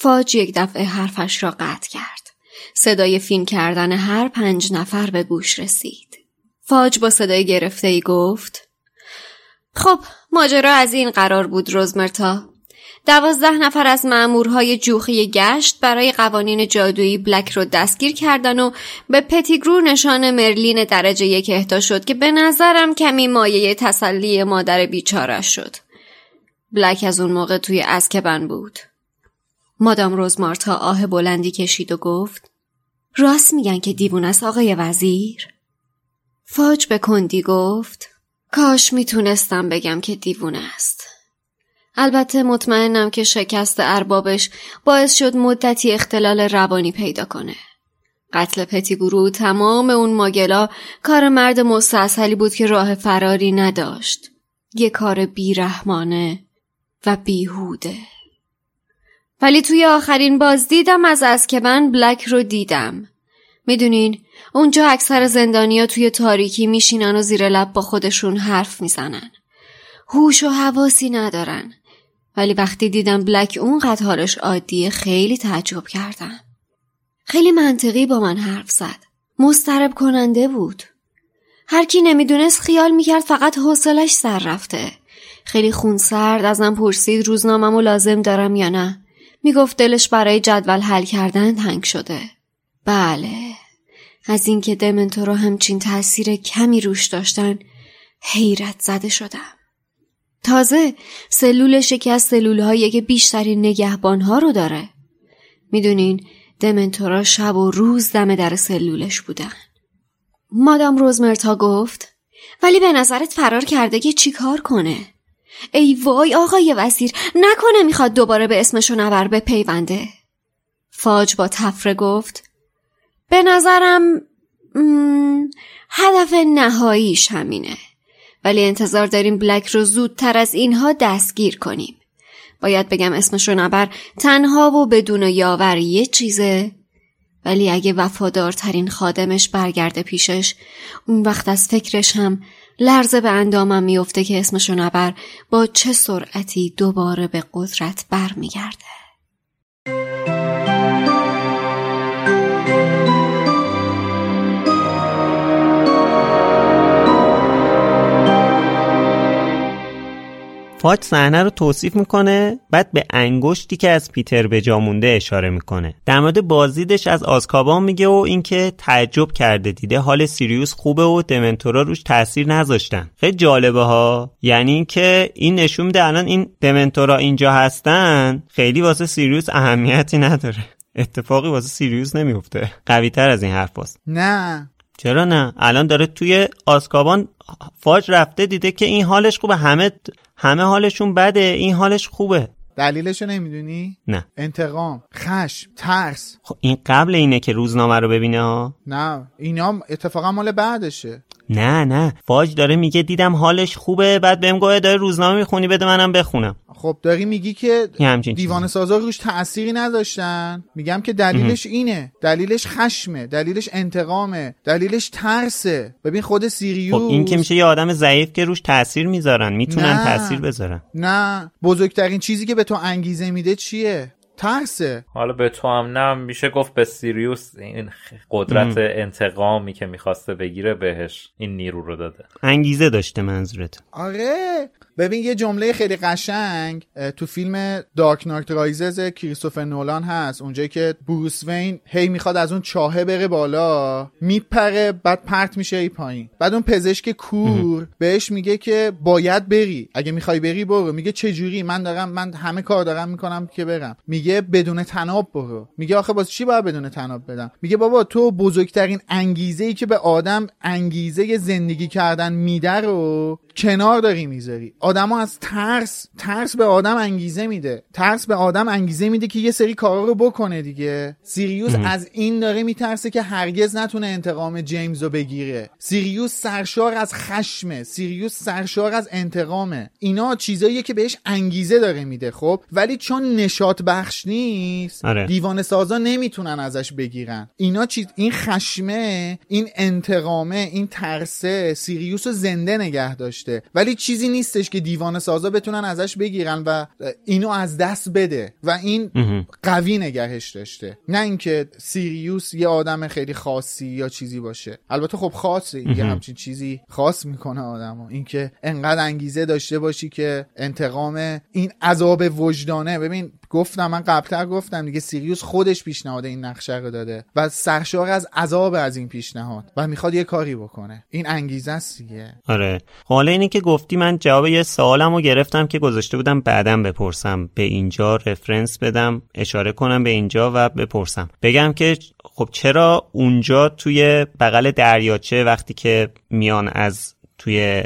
فاج یک دفعه حرفش را قطع کرد. صدای فین کردن هر پنج نفر به گوش رسید. فاج با صدای گرفته ای گفت خب ماجرا از این قرار بود روزمرتا دوازده نفر از مأمورهای جوخی گشت برای قوانین جادویی بلک رو دستگیر کردن و به پتیگرو نشان مرلین درجه یک اهدا شد که به نظرم کمی مایه تسلی مادر بیچاره شد. بلک از اون موقع توی اسکبن بود. مادام روزمارتا آه بلندی کشید و گفت راست میگن که دیوون است آقای وزیر؟ فاج به کندی گفت کاش می‌تونستم بگم که دیوون است. البته مطمئنم که شکست اربابش باعث شد مدتی اختلال روانی پیدا کنه. قتل پتیگورو تمام اون ماگلا کار مرد مستاصلی بود که راه فراری نداشت. یه کار بیرحمانه و بیهوده. ولی توی آخرین باز دیدم از اسکبن بلک رو دیدم. می‌دونین اونجا اکثر زندانیا توی تاریکی میشینن و زیر لب با خودشون حرف می‌زنن. هوش و حواسی ندارن. ولی وقتی دیدم بلک اون حالش عادیه خیلی تعجب کردم. خیلی منطقی با من حرف زد. مسترب کننده بود. هر کی نمی‌دونست خیال می‌کرد فقط حوصلش سر رفته. خیلی خونسرد ازم پرسید روزنامه‌مو لازم دارم یا نه. می‌گفت دلش برای جدول حل کردن تنگ شده. بله. از اینکه دمنتورا همچین تاثیر کمی روش داشتن حیرت زده شدم. تازه سلولش یکی از سلول که بیشترین نگهبان ها رو داره. می‌دونین دمنتورا شب و روز دم در سلولش بودن. مادام روزمرتا گفت ولی به نظرت فرار کرده که چی کار کنه؟ ای وای آقای وزیر نکنه می‌خواد دوباره به اسمشو نبر به پیونده. فاج با تفره گفت به نظرم هدف نهاییش همینه. ولی انتظار داریم بلک رو زودتر از اینها دستگیر کنیم. باید بگم اسمش رو نبر تنها و بدون یاور یه چیزه ولی اگه وفادارترین خادمش برگرده پیشش اون وقت از فکرش هم لرزه به اندامم میفته که اسمش رو نبر با چه سرعتی دوباره به قدرت برمیگرده. فاج صحنه رو توصیف می‌کنه بعد به انگشتی که از پیتر به جا مونده اشاره می‌کنه. در مورد بازدیدش از آزکابان میگه و اینکه تعجب کرده دیده حال سیریوس خوبه و دمنتورا روش تاثیر نذاشتن. خیلی جالبه ها. یعنی اینکه این نشون میده الان این دمنتورا اینجا هستن خیلی واسه سیریوس اهمیتی نداره. اتفاقی واسه سیریوس نمیفته قوی تر از این حرف باست نه. چرا نه؟ الان داره توی آسکابان فاج رفته دیده که این حالش خوبه. همه همه حالشون بده. این حالش خوبه. دلیلشو نمی‌دونی؟ نه. انتقام خشم ترس. خب این قبل اینه که روزنامه رو ببینه ها. نه. اینا اتفاقا مال بعدشه. نه نه. فاج داره میگه دیدم حالش خوبه بعد بهم گوه داره روزنامه می‌خونی بده منم بخونم. خب داری میگی که دیوان سازا روش تأثیری نداشتن. میگم که دلیلش اینه. دلیلش خشمه. دلیلش انتقامه. دلیلش ترسه. ببین خود سیریوس خب این که میشه یه آدم ضعیف که روش تاثیر می‌ذارن. می‌تونن تاثیر بذارن. نه. بزرگترین چیزی که به تو انگیزه میده چیه؟ ترسه. حالا به تو هم نه میشه گفت به سیریوس این قدرت انتقامی که می‌خواسته بگیره بهش این نیرو رو داده. انگیزه داشته منظورت. آره. ببین یه جمله خیلی قشنگ تو فیلم دارک نایت رایزز کریستوفر نولان هست. اونجایی که بروس وین هی می‌خواد از اون چاهه بره بالا میپره بعد پرت میشه ای پایین. بعد اون پزشک کور بهش میگه که باید بری. اگه می‌خوای بری برو. میگه چه جوری من دارم من همه کار دارم می‌کنم که برم. میگه بدون تناب برو. میگه آخه باز چی باید بدون تناب بدم؟ میگه بابا تو بزرگترین انگیزه ای که به آدم انگیزه زندگی کردن میده رو کنار داری می‌ذاری. آدما از ترس ترس به آدم انگیزه میده. ترس به آدم انگیزه میده که یه سری کارا رو بکنه دیگه. سیریوس از این داره میترسه که هرگز نتونه انتقام جیمز رو بگیره. سیریوس سرشار از خشمه. سیریوس سرشار از انتقامه. اینا چیزاییه که بهش انگیزه داره میده خب؟ ولی چون نشاط بخش نیست آره. دیوان سازا نمی‌تونن ازش بگیرن. اینا چیز این خشمه این انتقامه این ترسه سیریوس رو زنده نگه داشت داشته ولی چیزی نیستش که دیوانه سازا بتونن ازش بگیرن و اینو از دست بده. و این قوی نگهش داشته. نه اینکه سیریوس یه آدم خیلی خاصی یا چیزی باشه. البته خب خاصه. یه همچین چیزی خاص می‌کنه آدمو. اینکه انقدر انگیزه داشته باشی که انتقام این عذاب وجدانه. ببین گفتم من قبلتر گفتم دیگه سیریوس خودش پیشنهاد این نقشه رو داده و سرشار از عذاب از این پیشنهاد و می‌خواد یه کاری بکنه. این انگیزه است دیگه. آره. حالا اینی که گفتی من جواب یه سوالم رو گرفتم که گذاشته بودم بعدم بپرسم. به اینجا رفرنس بدم اشاره کنم به اینجا و بپرسم. بگم که خب چرا اونجا توی بغل دریاچه وقتی که میان از توی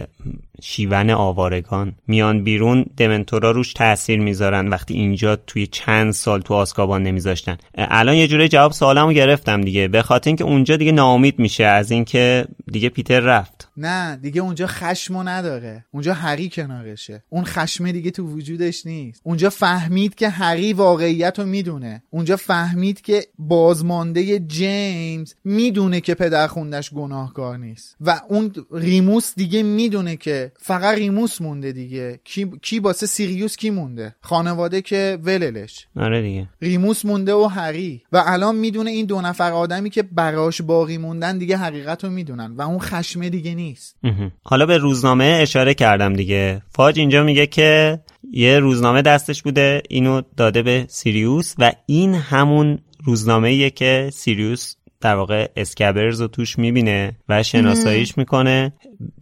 شیون آوارگان. میان بیرون دمنتورا روش تاثیر می‌ذارن وقتی اینجا توی چند سال تو آسکابان نمیذاشتن. الان یه جوری جواب سوالمو گرفتم دیگه. به خاطر اینکه اونجا دیگه ناامید میشه از اینکه دیگه پیتر رفت. نه دیگه اونجا خشمو نداره. اونجا هری کنارشه. اون خشم دیگه تو وجودش نیست. اونجا فهمید که هری واقعیت رو می‌دونه. اونجا فهمید که بازمانده جیمز می‌دونه که پدر خوندش گناهکار نیست. و اون ریموس دیگه می‌دونه که فقط ریموس مونده دیگه. کی کی باسه سیریوس کی مونده؟ خانواده که وللش. آره دیگه. ریموس مونده و هری و الان می‌دونه این دو نفر آدمی که براش باقی موندن دیگه حقیقت رو می‌دونن. و اون خشمه دیگه نیست. حالا به روزنامه اشاره کردم دیگه. فاج اینجا میگه که یه روزنامه دستش بوده اینو داده به سیریوس و این همون روزنامه که سیریوس در واقع اسکبرز رو توش می‌بینه و شناساییش می‌کنه.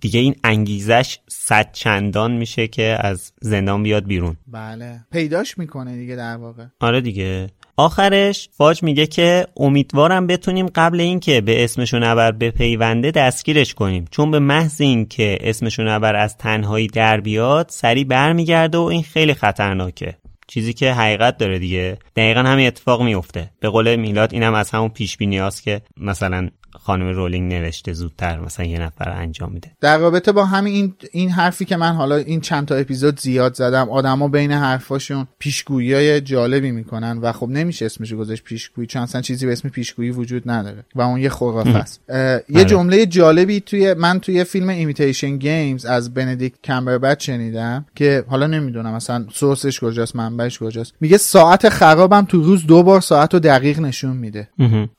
دیگه این انگیزش صد چندان میشه که از زندان بیاد بیرون. بله. پیداش می‌کنه دیگه در واقع. آره دیگه. آخرش فاج میگه که امیدوارم بتونیم قبل اینکه به اسمشو نبر بپیونده دستگیرش کنیم. چون به محض اینکه اسمشو نبر از تنهایی در بیاد سری برمیگرده و این خیلی خطرناکه. چیزی که حقیقت داره دیگه. دقیقا همین اتفاق میفته. به قول میلاد اینم از همون پیش بینیاست که مثلا خانم رولینگ نوشته زودتر مثلا یه نفر انجام میده. در رابطه با همین این این حرفی که من حالا این چند تا اپیزود زیاد زدم آدما بین حرفاشون پیشگویی های جالبی می‌کنن و خب نمیشه اسمش گذاشت پیشگویی چون اصلا چیزی به اسم پیشگویی وجود نداره و اون یه خرافه است. یه جمله جالبی توی من توی فیلم Imitation Games از بندیکت کامبربچ شنیدم که حالا نمی‌دونم مثلا source ش کجاست منبعش کجاست. میگه ساعت خرابم تو روز دو بار ساعت رو دقیق نشون میده.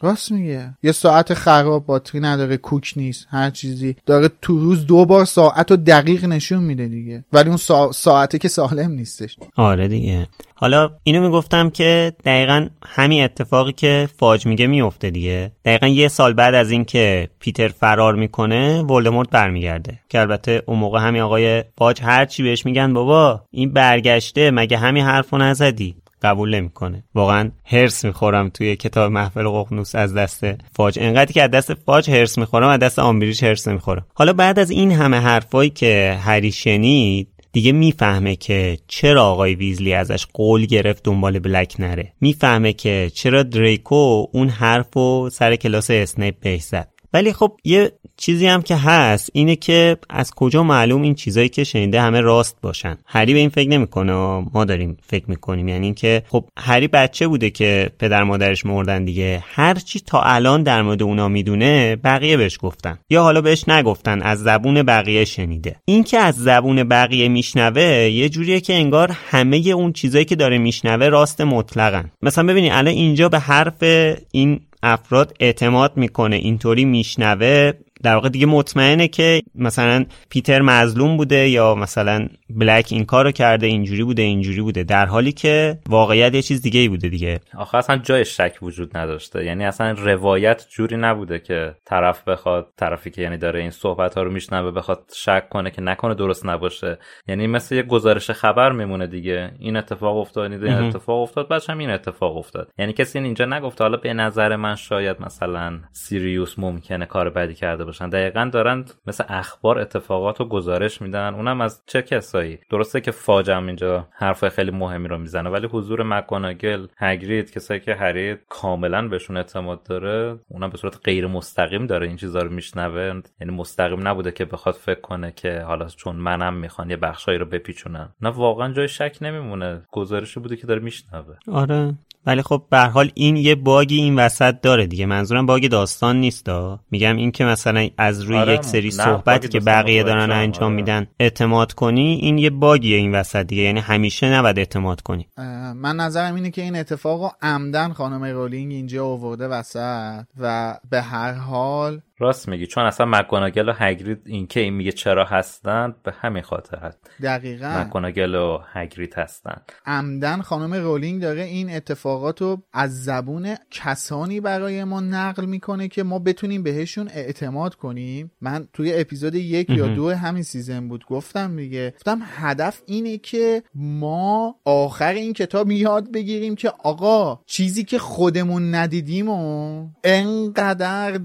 راست میگه. یه ساعت خراب باتری نداره کوک نیست هر چیزی. داره تو روز دو بار ساعت رو دقیق نشون میده دیگه. ولی اون سا... ساعته که سالم نیستش. آره دیگه. حالا اینو می‌گفتم که دقیقا همین اتفاقی که فاج میگه میفته دیگه. دقیقا یه سال بعد از اینکه پیتر فرار می‌کنه ولدمورت برمیگرده. که البته اون موقع همین آقای فاج هرچی بهش میگن بابا این برگشته مگه همین حرفو نزدی؟ قبول نمی‌کنه. واقعا هرس می‌خورم توی کتاب محفل ققنوس از دست فاج. انقدر که از دست فاج هرس می‌خورم از دست آمبریج هرس نمی‌خورم. حالا بعد از این همه حرفایی که هری شنید دیگه می‌فهمه که چرا آقای ویزلی ازش قول گرفت دنبال بلک نره. می‌فهمه که چرا دریکو اون حرف و سر کلاس اسنیپ بهش زد. ولی خب یه چیزی هم که هست اینه که از کجا معلوم این چیزایی که شنیده همه راست باشن. هری به این فکر نمی‌کنه ما داریم فکر می‌کنیم. یعنی اینکه خب هری بچه بوده که پدر مادرش مردن دیگه. هر چی تا الان در مورد اونا می‌دونه بقیه بهش گفتن. یا حالا بهش نگفتن از زبون بقیه شنیده. این که از زبون بقیه میشنوه یه جوریه که انگار همه اون چیزایی که داره میشنوه راست مطلقن مثلا ببینید الان اینجا به حرف این افراد اعتماد می‌کنه اینطوری میشنوه در واقع دیگه مطمئنه که مثلا پیتر مظلوم بوده یا مثلا بلک این کارو کرده اینجوری بوده اینجوری بوده در حالی که واقعیت یه چیز دیگه ای بوده دیگه. آخه اصلا جای شک وجود نداشته. یعنی اصلا روایت جوری نبوده که طرف بخواد طرفی که یعنی داره این صحبت ها رو میشنوه بخواد شک کنه که نکنه درست نباشه. یعنی مثل یه گزارش خبر میمونه دیگه. این اتفاق افتاد این اتفاق افتاد بعدش هم این اتفاق افتاد. یعنی کسی اینجا نگفته حالا به نظر من شاید مثلا سیریوس ممکنه کار بدی کرده باشن دقیقا دارن مثل اخبار اتفاقات رو گزارش میدن. اونم از چه کسایی؟ درسته که فاجم اینجا حرف خیلی مهمی رو می‌زنه ولی حضور مکاناگل هگرید کسایی که هری کاملا بهشون اعتماد داره اونم به صورت غیر مستقیم داره این چیزا رو میشنوه. یعنی مستقیم نبوده که بخواد فکر کنه که حالا چون منم می‌خوان یه بخشایی رو بپیچونن. نه واقعا جای شک نمیمونه. گزارشی بوده که داره میشنوه. آره. ولی خب به حال این یه باگی این وسط داره دیگه. منظورم باگ داستان نیست میگم این که مثلا از روی آره، یک سری باگ که بقیه دارن انجام آره. میدن اعتماد کنی این یه باگیه این وسط دیگه. یعنی همیشه نباید اعتماد کنی. من نظرم اینه که این اتفاق رو عمدا خانم رولینگ اینجا آورده وسط و به هر حال راست میگی. چون اصلا مکگوناگل و هگرید این که این میگه چرا هستن به همین خاطر هست. دقیقا. مکگوناگل و هگرید هستن. عمدن خانم رولینگ داره این اتفاقات رو از زبون کسانی برای ما نقل می‌کنه که ما بتونیم بهشون اعتماد کنیم. من توی اپیزود یک یا. دو همین season بود گفتم دیگه. گفتم هدف اینه که ما آخر این کتاب یاد بگیریم که آقا چیزی که خودمون ندیدیم و انقدر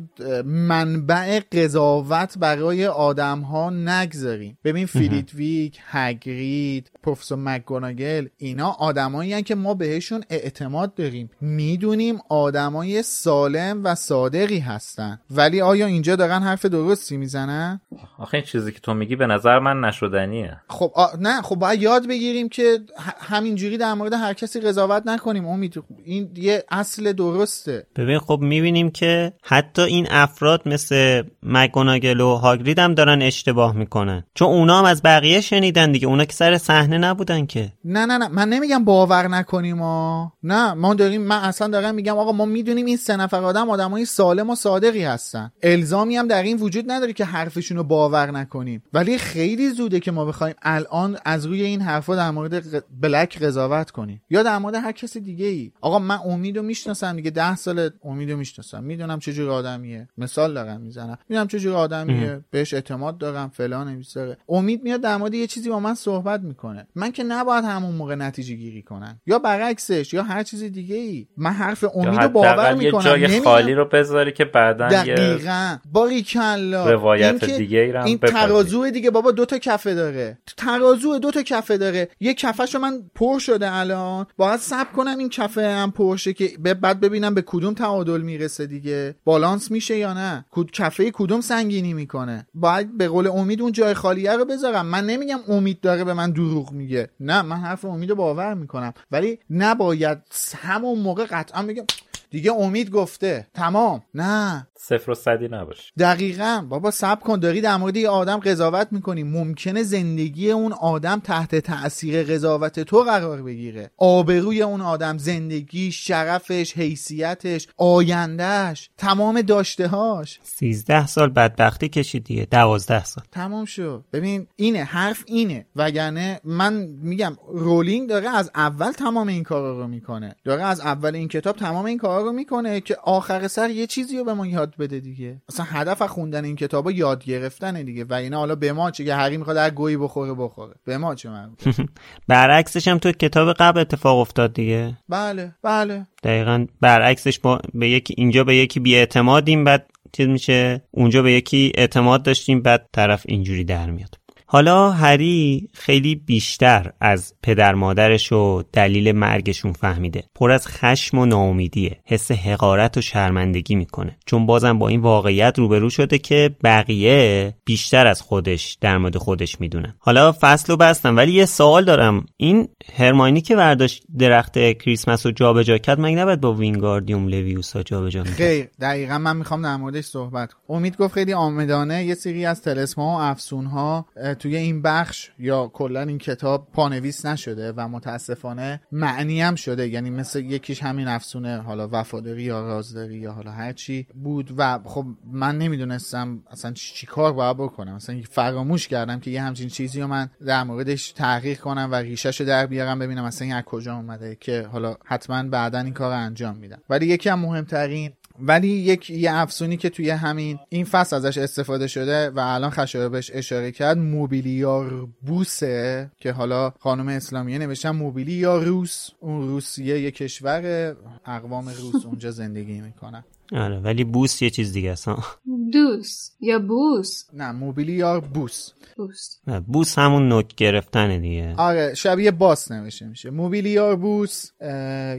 منبع قضاوت برای آدم ها نگذاریم. ببین فلیت‌ویک هگرید پروفسور مکگوناگل اینا آدمایی که ما بهشون اعتماد داریم. می‌دونیم آدمای سالم و صادقی هستن. ولی آیا اینجا دارن حرف درستی می‌زنن؟ آخه این چیزی که تو میگی به نظر من نشدنیه. خب آ... نه خب باید یاد بگیریم که ه- همینجوری در مورد هر کسی قضاوت نکنیم امید. این یه اصل درسته. ببین خب می‌بینیم که حتی این افراد مثل مکگوناگل و هاگرید هم دارن اشتباه می‌کنن. چون اونا هم از بقیه شنیدن دیگه. اونا که سر صحنه نبودن که. نه نه نه. من نمیگم باور نکنیم ها نه ما داریم من اصلا دارم میگم آقا ما می‌دونیم این سه نفر آدم آدمای سالم و صادقی هستن. الزامی هم در این وجود نداره که حرفشون رو باور نکنیم. ولی خیلی زوده که ما بخوایم الان از روی این حرفا در مورد بلک قضاوت کنیم. یا در مورد هر کسی دیگه ای آقا من امیدو می‌شناسم دیگه. ده سال امیدو می‌شناسم. می‌دونم چه جور آدمیه. مثال دارم می‌زنم. می‌دونم چه جور آدمیه. بهش اعتماد دارم. فلان بیساره امید میاد در مورد یه چیزی با من صحبت می‌کنه. من که نباید همون موقع نتیجه گیری کنم. یا برعکسش یا هر چیز دیگه ای من حرف یا امیدو باور حداقل یه می‌کنم. جای نمیگم- خالی رو بذاری که بعدا دقیقا. باریکلا روایت این که دیگه ای رو این. ترازو دیگه بابا دو تا کفه داره. ترازو دو تا کفه داره. یه کفهشو من پر شده الان. باید سب کنم این کفه هم پرشه که بعد ببینم به کدوم تعادل می‌رسه دیگه. بالانس میشه یا نه؟ کد کفه کدوم سنگینی می‌کنه؟ باید به قول امید اون جای خالیه رو بذارم. من نمیگم امید داره به من دروغ میگه. نه من حرف امید باور می‌کنم. ولی نباید همون موقع قطعا بگم دیگه امید گفته. تمام. نه. صفر و صدی نباشه دقیقا. بابا سب کن داری در مورد یه آدم قضاوت می‌کنی. ممکنه زندگی اون آدم تحت تاثیر قضاوت تو قرار بگیره. آبروی اون آدم زندگی شرفش حیثیتش آیندهش تمام داشتهاش سیزده سال بدبختی کشید دیگه. دوازده سال. تمام شد. ببین اینه. حرف اینه. وگرنه من میگم رولینگ داره از اول تمام این کارا رو می‌کنه. داره از اول این کتاب تمام این کارا رو می‌کنه که آخر سر یه چیزی رو به ما یاد بده دیگه. اصلا هدف از خوندن این کتاب رو یاد گرفتنه دیگه. و اینا حالا به ما چه که هری می‌خواد هر گویی بخوره بخوره. به ما چه مربوط؟ برعکسش هم تو کتاب قبل اتفاق افتاد دیگه. بله بله. دقیقا برعکسش با به یکی اینجا به یکی بیاعتمادیم بعد چیز میشه؟ اونجا به یکی اعتماد داشتیم بعد طرف اینجوری در میاد. حالا هری خیلی بیشتر از پدر مادرش و دلیل مرگشون فهمیده. پر از خشم و ناامیدیه. حس حقارت و شرمندگی می‌کنه. چون بازم با این واقعیت روبرو شده که بقیه بیشتر از خودش در مورد خودش می‌دونن. حالا فصل رو بستم ولی یه سوال دارم. این هرماینی که برداشت درخت کریسمس رو جابجا کرد مگه نباید با وینگاردیوم لویوسا جابجا می‌کرد؟ خیر دقیقا من می‌خوام در موردش صحبت امید گفت خیلی آمدانه یه سری از تلسما و افسون ها توی این بخش یا کلا این کتاب پانویس نشده و متاسفانه معنی هم شده. یعنی مثل یکیش همین افسونه حالا وفاداری یا رازداری یا حالا هر چی بود و خب من نمی‌دونستم اصلا چی کار باید بکنم. اصلا فراموش کردم که یه همچین چیزی رو من در موردش تحقیق کنم و ریشش رو در بیارم ببینم اصلا این از کجا اومده که حالا حتما بعدا این کار انجام میدم. ولی یکی هم مهمترین ولی یک یه افسونی که توی همین این فصل ازش استفاده شده و الان خشایار بهش اشاره کرد موبیلیار بوسه که حالا خانم اسلامیه نوشتن موبیلیار روس اون روسیه یه کشور اقوام روس اونجا زندگی می‌کنن. آره ولی بوس یه چیز دیگه است ها. دوس یا بوس؟ نه موبیلیار بوس. بوس. نه، بوس همون نوک گرفتنه دیگه. آره شبیه باس نوشته میشه. موبیلیار بوس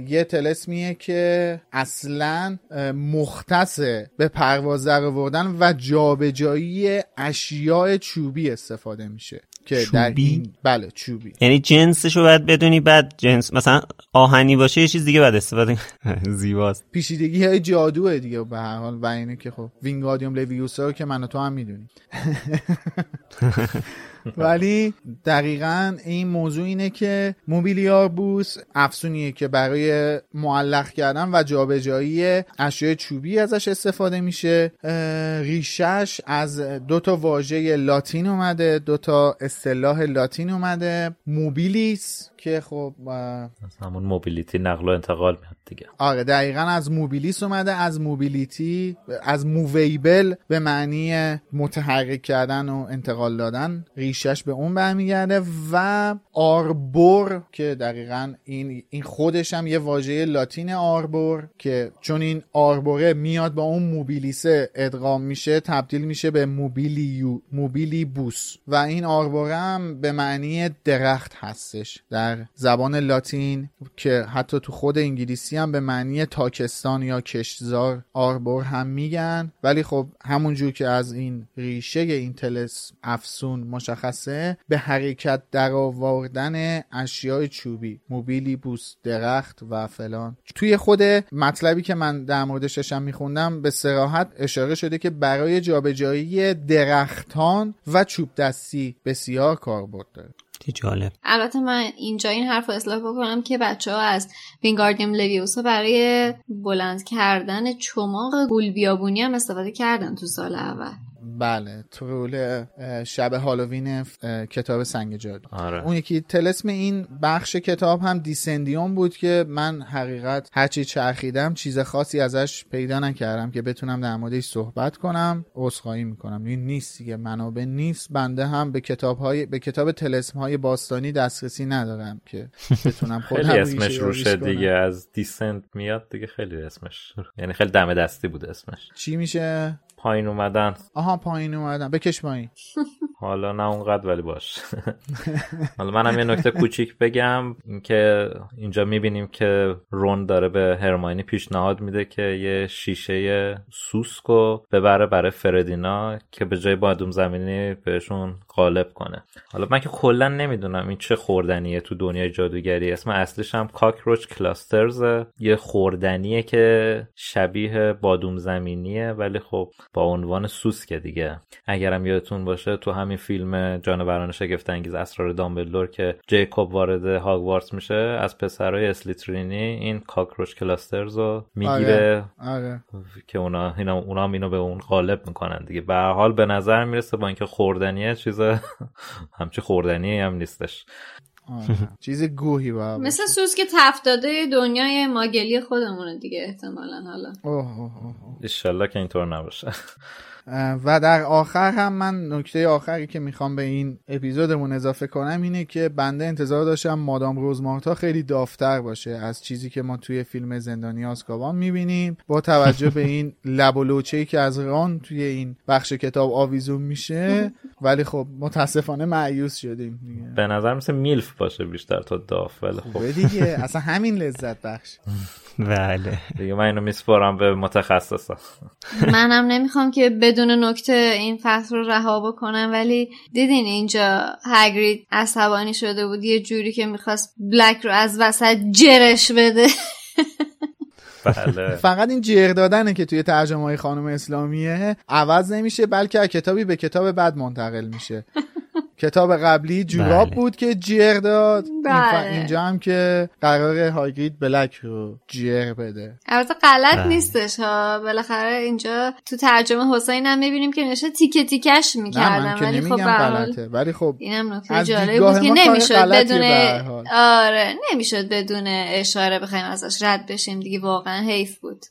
یه تلسمیه که اصلا مختص به پرواز در آوردن و جابجایی اشیاء چوبی استفاده میشه. که در این بله چوبی. یعنی جنسش رو باید بدونی بعد جنس مثلا آهنی باشه یه چیز دیگه باید استفاده زیباست. پیشیدگی های جادوه دیگه به هر حال و اینه که خب وینگادیوم لویوسا رو که من و تو هم می‌دونیم. ولی دقیقا این موضوع اینه که موبیلیار بوس افسونیه که برای معلق کردن و جابجایی اشیاء چوبی ازش استفاده میشه. ریشش از دو تا واژه لاتین اومده دو تا اصطلاح لاتین اومده. موبیلیس که خب همون موبیلیتی نقل و انتقال میاد دیگه. آره دقیقا از موبیلیس اومده از موبیلیتی از موویبل به معنی متحرک کردن و انتقال دادن ریشش به اون برمیگرده و آربور که دقیقا این این خودش هم یه واژه لاتین آربور که چون این آربوره میاد با اون موبیلیسه ادغام میشه تبدیل میشه به موبیلیو موبیلی بوس و این آربوره هم به معنی درخت هستش. در زبان لاتین که حتی تو خود انگلیسی هم به معنی تاکستان یا کشتزار آربور هم میگن. ولی خب همونجور که از این ریشه این تلس افسون مشخصه به حرکت در آوردن اشیاء چوبی موبیلی بوس درخت و فلان. توی خود مطلبی که من در موردش داشتم میخوندم به سراحت اشاره شده که برای جابجایی درختان و چوب دستی بسیار کاربرد داره. جالب. البته من اینجا این حرف رو اصلاح بکنم که بچه ها از وینگاردیم لویوسا برای بلند کردن چماق گول بیابونی هم استفاده کردن تو سال اول. بله رول شب هالووین کتاب سنگ جادو. آره. اون یکی تلسم این بخش کتاب هم دیسندیون بود که من حقیقت هرچی چرخیدم چیز خاصی ازش پیدا نکردم که بتونم در موردش صحبت کنم عذرخواهی می‌کنم. این نیست دیگه منابع نیست بنده هم به کتاب های به کتاب تلسم های باستانی دسترسی ندارم که بتونم خودم خیلی اسمش روشه دیگه از دیسنت میاد دیگه خیلی اسمش یعنی خیلی دم دستی بود اسمش. چی میشه؟ پایین اومدن. آها پایین اومدن. بکش پایین. حالا نه اونقدر ولی باش. حالا منم یه نکته کوچیک بگم. اینکه اینجا می‌بینیم که رون داره به هرماینی پیشنهاد میده که یه شیشه سوسکو ببره برای فردینا که به جای بادوم زمینی بهشون غالب کنه. حالا من که کلا نمی‌دونم این چه خوردنیه تو دنیای جادوگری. اسم اصلیش هم کاکروچ کلاسترز یه خوردنیه که شبیه بادوم زمینیه ولی خب با عنوان سوسکه دیگه اگرم یادتون باشه تو همین فیلم جانوران شگفت انگیز اسرار دامبلدور که جیکوب وارد هاگوارتس میشه از پسرای اسلیترینی این کاکروچ کلاسترز رو می‌گیره آره. آره. که اونا اینا اونا هم اینو به اون غالب می‌کنن دیگه به حال به نظر می‌رسه با اینکه خوردنیه چیز همچه خوردنی هم نیستش چیز گوهی با مثل سوز که تفتاده دنیای ماگلی خودمونه دیگه احتمالا حالا. ایشالله که اینطور نباشه. و در آخر هم من نکته آخری که می‌خوام به این اپیزودمون اضافه کنم اینه که بنده انتظار داشتم مادام روزمارتا خیلی دافتر باشه از چیزی که ما توی فیلم زندانی آسکابان می‌بینیم. با توجه به این لب و که از ران توی این بخش کتاب آویزون میشه. ولی خب متاسفانه معیوس شدیم دیگه. به نظر مثل میلف باشه بیشتر تا داف ولی خب. دیگه. اصلا همین لذت بخش. بله. دیگه من اینو میسپارم به متخصصا. منم نمی‌خوام که بدون نکته این فصل رو رها بکنم ولی دیدین اینجا هگرید عصبانی شده بود یه جوری که می‌خواست بلک رو از وسط جرش بده. بله. فقط این جر دادنه که توی ترجمه های خانم اسلامیه عوض نمیشه بلکه کتابی به کتاب بعد منتقل میشه. کتاب قبلی جوراب بله. بود که جیر داد. بله. اینجا هم که قرار هاگرید بلک رو جیر بده. البته غلط بله. نیستش ها. بالاخره اینجا تو ترجمه حسین هم می‌بینیم که نشه تیکه تیکش می‌کردن ولی خب غلطه. ولی خب اینم نکته جالبی بود که نمی‌شد بدون آره نمی‌شد بدون اشاره بخوایم ازش رد بشیم. دیگه واقعا حیف بود.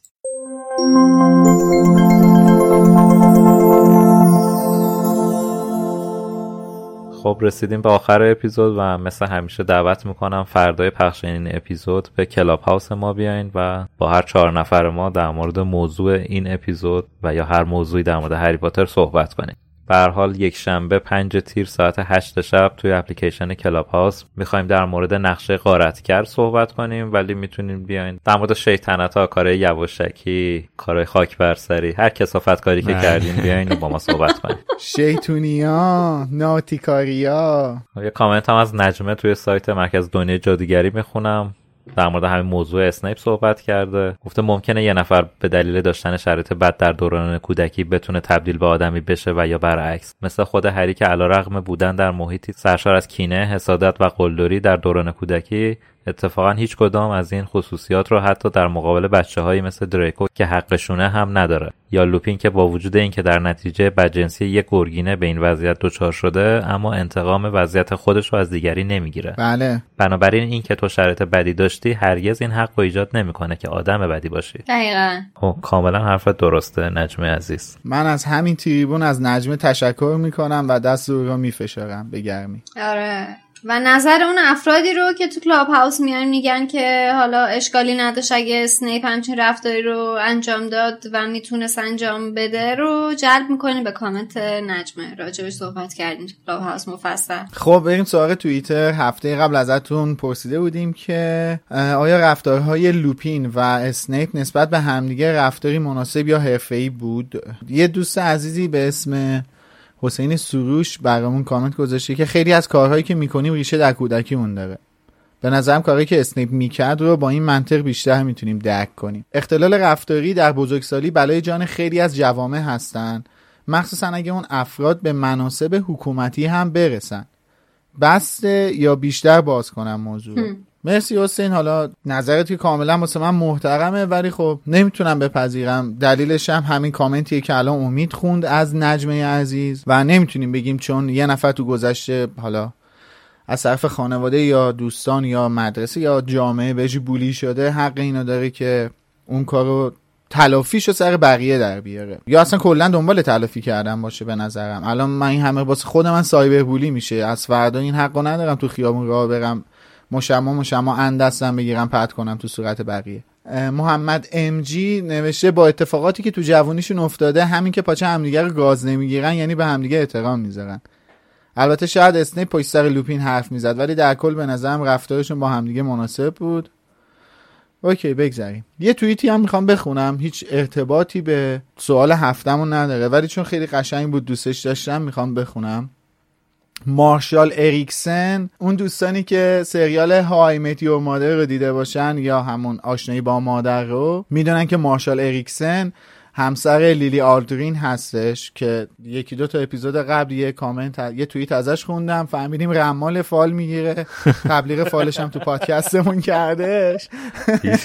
خب رسیدیم به آخر اپیزود و مثل همیشه دعوت می‌کنم فردای پخش این اپیزود به Clubhouse ما بیاین و با هر چهار نفر ما در مورد موضوع این اپیزود و یا هر موضوعی در مورد هری پاتر صحبت کنیم. به حال یک شنبه پنج تیر ساعت هشت شب توی اپلیکیشن Clubhouse می‌خوایم در مورد نقشه غارتگر صحبت کنیم ولی می‌تونیم بیاین در مورد شیطنت ها کارهای یواشکی کارهای خاک برسری هر کثافت کاری که کردیم بیاین با ما صحبت کنیم شیطونیا ناتیکاریا یه کامنت هم از نجمه توی سایت مرکز دنیای جادوگری می‌خونم. در مورد همین موضوع اسنیپ صحبت کرده. گفته ممکنه یه نفر به دلیل داشتن شرایط بد در دوران کودکی بتونه تبدیل به آدمی بشه و یا برعکس. مثل خود هری که علیرغم بودن در محیطی سرشار از کینه حسادت و قلدری در دوران کودکی اتفاقا هیچ کدام از این خصوصیات رو حتی در مقابل بچه هایی مثل دریکو که حقشونه هم نداره. یا لوپین که با وجود اینکه در نتیجه بدجنسی یک گرگینه به این وضعیت دچار شده اما انتقام وضعیت خودش رو از دیگری نمی‌گیره. بله. بنابراین این که تو شرایط بدی داشتی هرگز این حق رو ایجاد نمی‌کنه که آدم بدی باشی. دقیقا. خب کاملا حرفت درسته نجمه عزیز. من از همین تریبون از نجمه تشکر می‌کنم و دست رو میفشارم. به گرمی. آره. و نظر اون افرادی رو که تو Clubhouse میان میگن که حالا اشکالی نداشت اگه اسنیپ همچین رفتاری رو انجام داد و می‌تونست انجام بده رو جلب می‌کنیم به کامنت نجمه. راجبش صحبت کردیم تو Clubhouse مفصل. خب بریم سراغ توییتر. هفته قبل ازتون پرسیده بودیم که آیا رفتارهای لوپین و اسنیپ نسبت به همدیگه رفتاری مناسب یا حرفه‌ای بود؟ یه دوست عزیزی به اسم حسین سروش برامون کامنت گذاشته که خیلی از کارهایی که می‌کنیم ریشه در کودکی اون داره. به نظرم کاری که اسنیپ می‌کرد رو با این منطق بیشتر می‌تونیم درک کنیم. اختلال رفتاری در بزرگسالی بلای جان خیلی از جوامع هستن. مخصوصا اگه اون افراد به مناسب حکومتی هم برسن. بسته یا بیشتر باز کنم موضوع مرسی حسین حالا نظرت که کاملا واسه من محترمه ولی خب نمی‌تونم بپذیرم. دلیلش هم همین کامنتیه که الان امید خوند از نجمه عزیز و نمی‌تونیم بگیم چون یه نفر تو گذشته حالا از طرف خانواده یا دوستان یا مدرسه یا جامعه بهش بولی شده حق اینو داره که اون کارو تلافیش رو سر بقیه در بیاره. یا اصلا کلا دنبال تلافی کردن باشه به نظرم. الان من این همه واسه خود من سایبر بولی میشه. از فردا این حقو ندارم تو خیابون راه برم. مشما مشما اندستم بگیرم پد کنم تو صورت بقیه. محمد امجی نوشته با اتفاقاتی که تو جوانیشون افتاده همین که پاچه همدیگه رو گاز نمی‌گیرن یعنی به همدیگه احترام می‌ذارن. البته شاید اسنیپ پشت سر لوپین حرف می‌زد ولی در کل به نظرم رفتارشون با همدیگه مناسب بود. OK بگذاریم یه توییتی هم می‌خوام بخونم. هیچ ارتباطی به سوال هفتمون نداره ولی چون خیلی قشنگ بود دوستش داشتم می‌خوام بخونم. مارشال اریکسن اون دوستانی که سریال How I Met Your Mother رو دیده باشن یا همون آشنایی با مادر رو می‌دونن که مارشال اریکسن همسر لیلی آلدرین هستش که یکی دو تا اپیزود قبل یه کامنت یه توییت ازش خوندم فهمیدیم رمال فال می‌گیره. تبلیغ فالش هم تو پادکستمون کردش.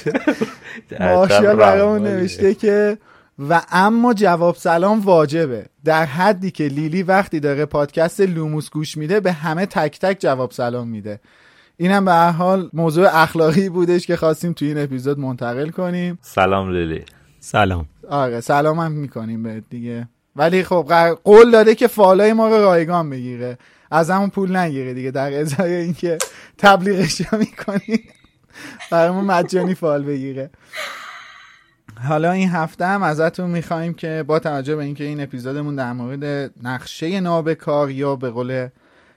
مارشال برامون نوشته که و اما جواب سلام واجبه. در حدی که لیلی وقتی داره پادکست لوموس گوش میده به همه تک تک جواب سلام میده. اینم به هر حال موضوع اخلاقی بودش که خواستیم توی این اپیزود منتقل کنیم. سلام لیلی. سلام. آره سلام هم می‌کنیم به دیگه. ولی خب قول داده که فالای ما رو رایگان بگیره. از همون پول نگیره دیگه. در ازای اینکه تبلیغش می‌کنیم برامون مجانی فال بگیره. حالا این هفته هم ازتون می‌خوایم که با توجه به اینکه این اپیزودمون در مورد نقشه نابکار یا به قول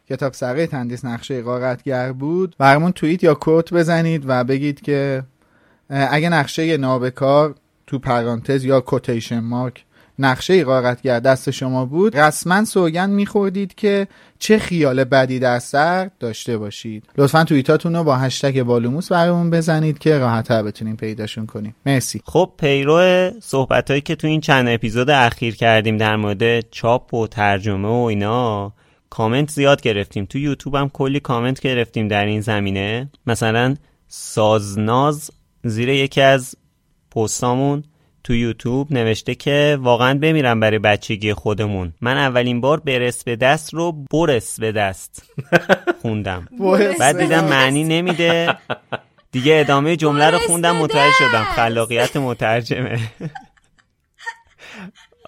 کتاب سره تندیس نقشه غارتگر بود برامون توییت یا کوت بزنید و بگید که اگه نقشه نابکار تو پرانتز یا کوتیشن مارک نقشه غارتگر دست شما بود رسما سوگند میخوردید که چه خیال بدی در سر داشته باشید. لطفا توییتاتون رو با هشتگ بالوموس برامون بزنید که راحتتر بتونیم پیداشون کنیم. مرسی. خب پیرو صحبت هایی که تو این چند اپیزود اخیر کردیم در مورد چاپ و ترجمه و اینا کامنت زیاد گرفتیم. تو یوتیوب هم کلی کامنت گرفتیم در این زمینه. مثلا سازناز زیر یکی از پستامون تو یوتیوب نوشته که واقعا بمیرم برای بچگی خودمون. من اولین بار برس به دست رو برس به دست خوندم. بعد دیدم معنی نمیده. دیگه ادامه جمله رو خوندم متوجه شدم. خلاقیت مترجمه.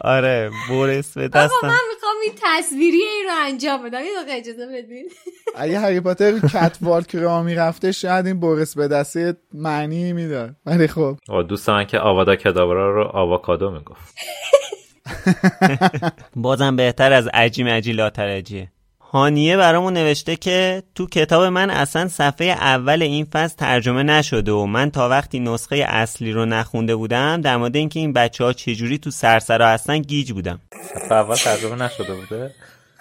آره برس به دستم. من می‌خوام این تصویری این رو انجام بدم. یه دقیقه اجازه بدین. اگه هری پاتر کت والک را می‌رفته شاید این برس به دسته معنی می‌داد. ولی خب. دوست من که آوادا کدابرا رو آواکادو می‌گفت. بازم بهتر از عجی مجی لاترجیه. هانیه برامون نوشته که تو کتاب من اصلا صفحه اول این فصل ترجمه نشده و من تا وقتی نسخه اصلی رو نخونده بودم در مورد اینکه این بچه ها چجوری تو سرسرا هستن گیج بودم. صفحه اول ترجمه نشده بوده؟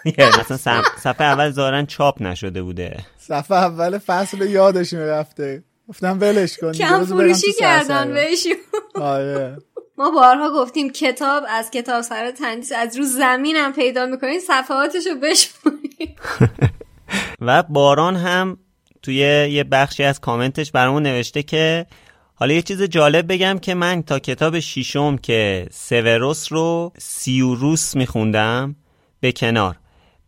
یعنی اصلا صفحه اول ظاهرا چاپ نشده بوده. صفحه اول فصل یادش می‌رفته گفتم ولش کن کم فروشی کردن بهشون آره. ما بارها گفتیم کتاب از کتاب سر تندیس از رو زمینم پیدا می‌کنین صفحاتش رو و باران هم توی یه بخشی از کامنتش برامون نوشته که حالا یه چیز جالب بگم که من تا کتاب شیشم که سوروس رو سیوروس میخوندم به کنار.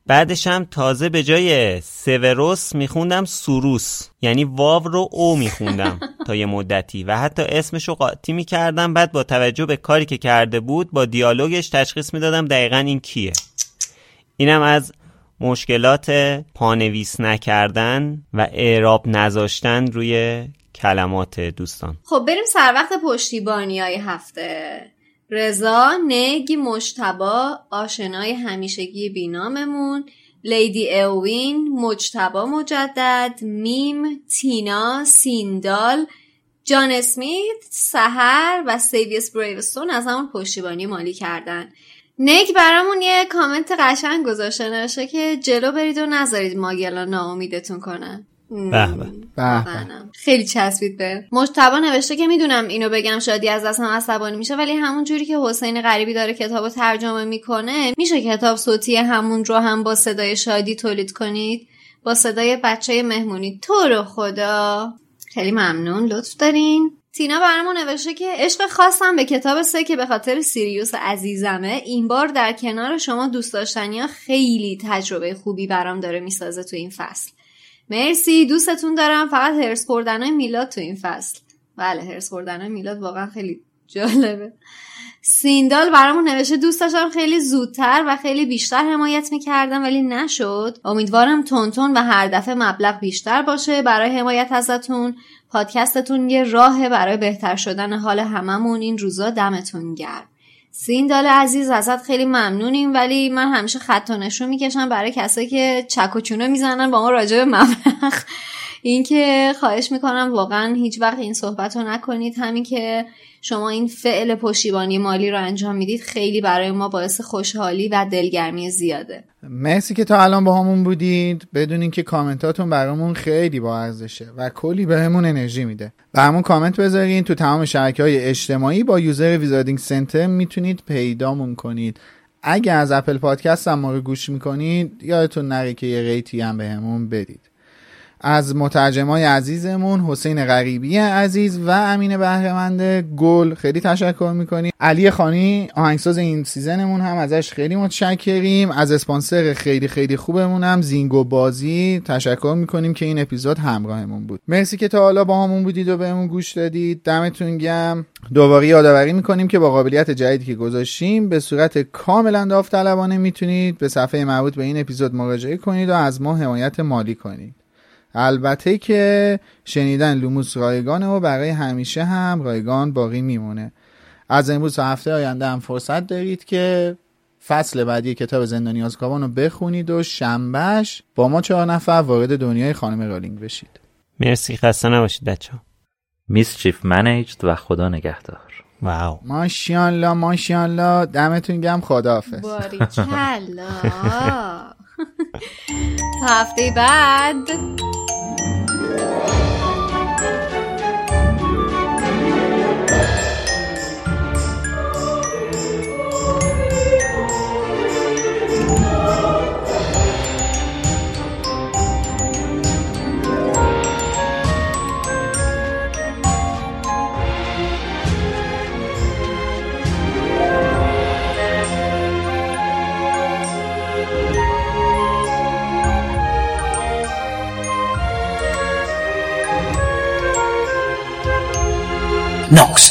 بعدش هم تازه به جای سوروس میخوندم سوروس. یعنی واو رو او میخوندم تا یه مدتی. و حتی اسمش رو قاطی می‌کردم. بعد با توجه به کاری که کرده بود با دیالوگش تشخیص می‌دادم دقیقا این کیه. اینم از مشکلات پانویس نکردن و اعراب نذاشتن روی کلمات دوستان. خب بریم سر وقت پشتیبانی های هفته. رضا نگ مجتبا آشنای همیشگی بیناممون لیدی اوین مجتبا مجدد میم تینا سیندال جان اسمیت سهر و سیویس بریوستون از همون پشتیبانی مالی کردن. نک برامون یه کامنت قشنگ گذاشته نشه که جلو برید و نذارید ماگلا ناامیدتون کنن به به خیلی چسبید به. مجتبا نوشته که می‌دونم اینو بگم شادی از دستم عصبانی میشه ولی همون جوری که حسین غریبی داره کتابو ترجمه می‌کنه میشه کتاب صوتی همون رو هم با صدای شادی تولید کنید؟ با صدای بچه مهمونی. تو رو خدا. خیلی ممنون. لطف دارین. تینا برامون نوشته که عشق خواستم به کتاب سه که به خاطر سیریوس عزیزمه. این بار در کنار شما دوست داشتنی ها خیلی تجربه خوبی برام داره می‌سازه تو این فصل. مرسی. دوستتون دارم. فقط هرس خوردن میلاد تو این فصل. بله هرس خوردن میلاد واقعا خیلی جالبه. سیندال برامون نوشته دوست داشتم خیلی زودتر و خیلی بیشتر حمایت می‌کردم ولی نشد. امیدوارم تونتون و هر دفعه مبلغ بیشتر باشه. برای حمایت ازتون پادکستتون یه راه برای بهتر شدن حال هممون. این روزا دمتون گرم. سیندال عزیز ازت خیلی ممنونیم ولی من همیشه خط و نشون می‌کشم برای کسایی که چک و چونه می‌زنن با ما راجع به مبلغ. اینکه خواهش می‌کنم واقعا هیچ وقت این صحبت رو نکنید. همین که شما این فعل پشتیبانی مالی رو انجام می‌دید خیلی برای ما باعث خوشحالی و دلگرمی زیاده. مرسی که تا الان باهامون بودید. بدونین که کامنتاتون برامون خیلی با ارزشه و کلی بهمون انرژی میده. برامون کامنت بذارین. تو تمام شبکه های اجتماعی با user Wizarding Center می‌تونید پیدامون کنید. اگه از Apple Podcast هم ما رو گوش می‌کنید یادتون نره که یه rate ی هم بهمون بدید. از مترجمای عزیزمون حسین غریبی عزیز و امین بهرهمند گل. خیلی تشکر می‌کنیم. علی خانی آهنگساز این season مون هم ازش خیلی متشکریم. از اسپانسر خیلی خیلی خوبمون هم زینگو بازی. تشکر می‌کنیم که این اپیزود همراهمون بود. مرسی که تا حالا باهامون بودید و بهمون گوش دادید. دمتون گرم دوباره یادآوری می‌کنیم که با قابلیت جدیدی که گذاشتیم به صورت کاملا داوطلبانه می‌تونید به صفحه مربوط به این اپیزود مراجعه کنید و از ما حمایت مالی کنید. البته که شنیدن لوموس رایگانه و برای همیشه هم رایگان باقی میمونه. از امروز تا هفته آینده هم فرصت دارید که فصل بعدی کتاب زندانی آزکابان رو بخونید و شنبهش با ما چهار نفر وارد دنیای خانم رالینگ بشید. مرسی خسته نباشید بچه میس چیف منیجد و خدا نگهدار. واو. ماشیانلا ماشیانلا دمتون گم خداحافظ. باریکلا. هفته بعد Knox.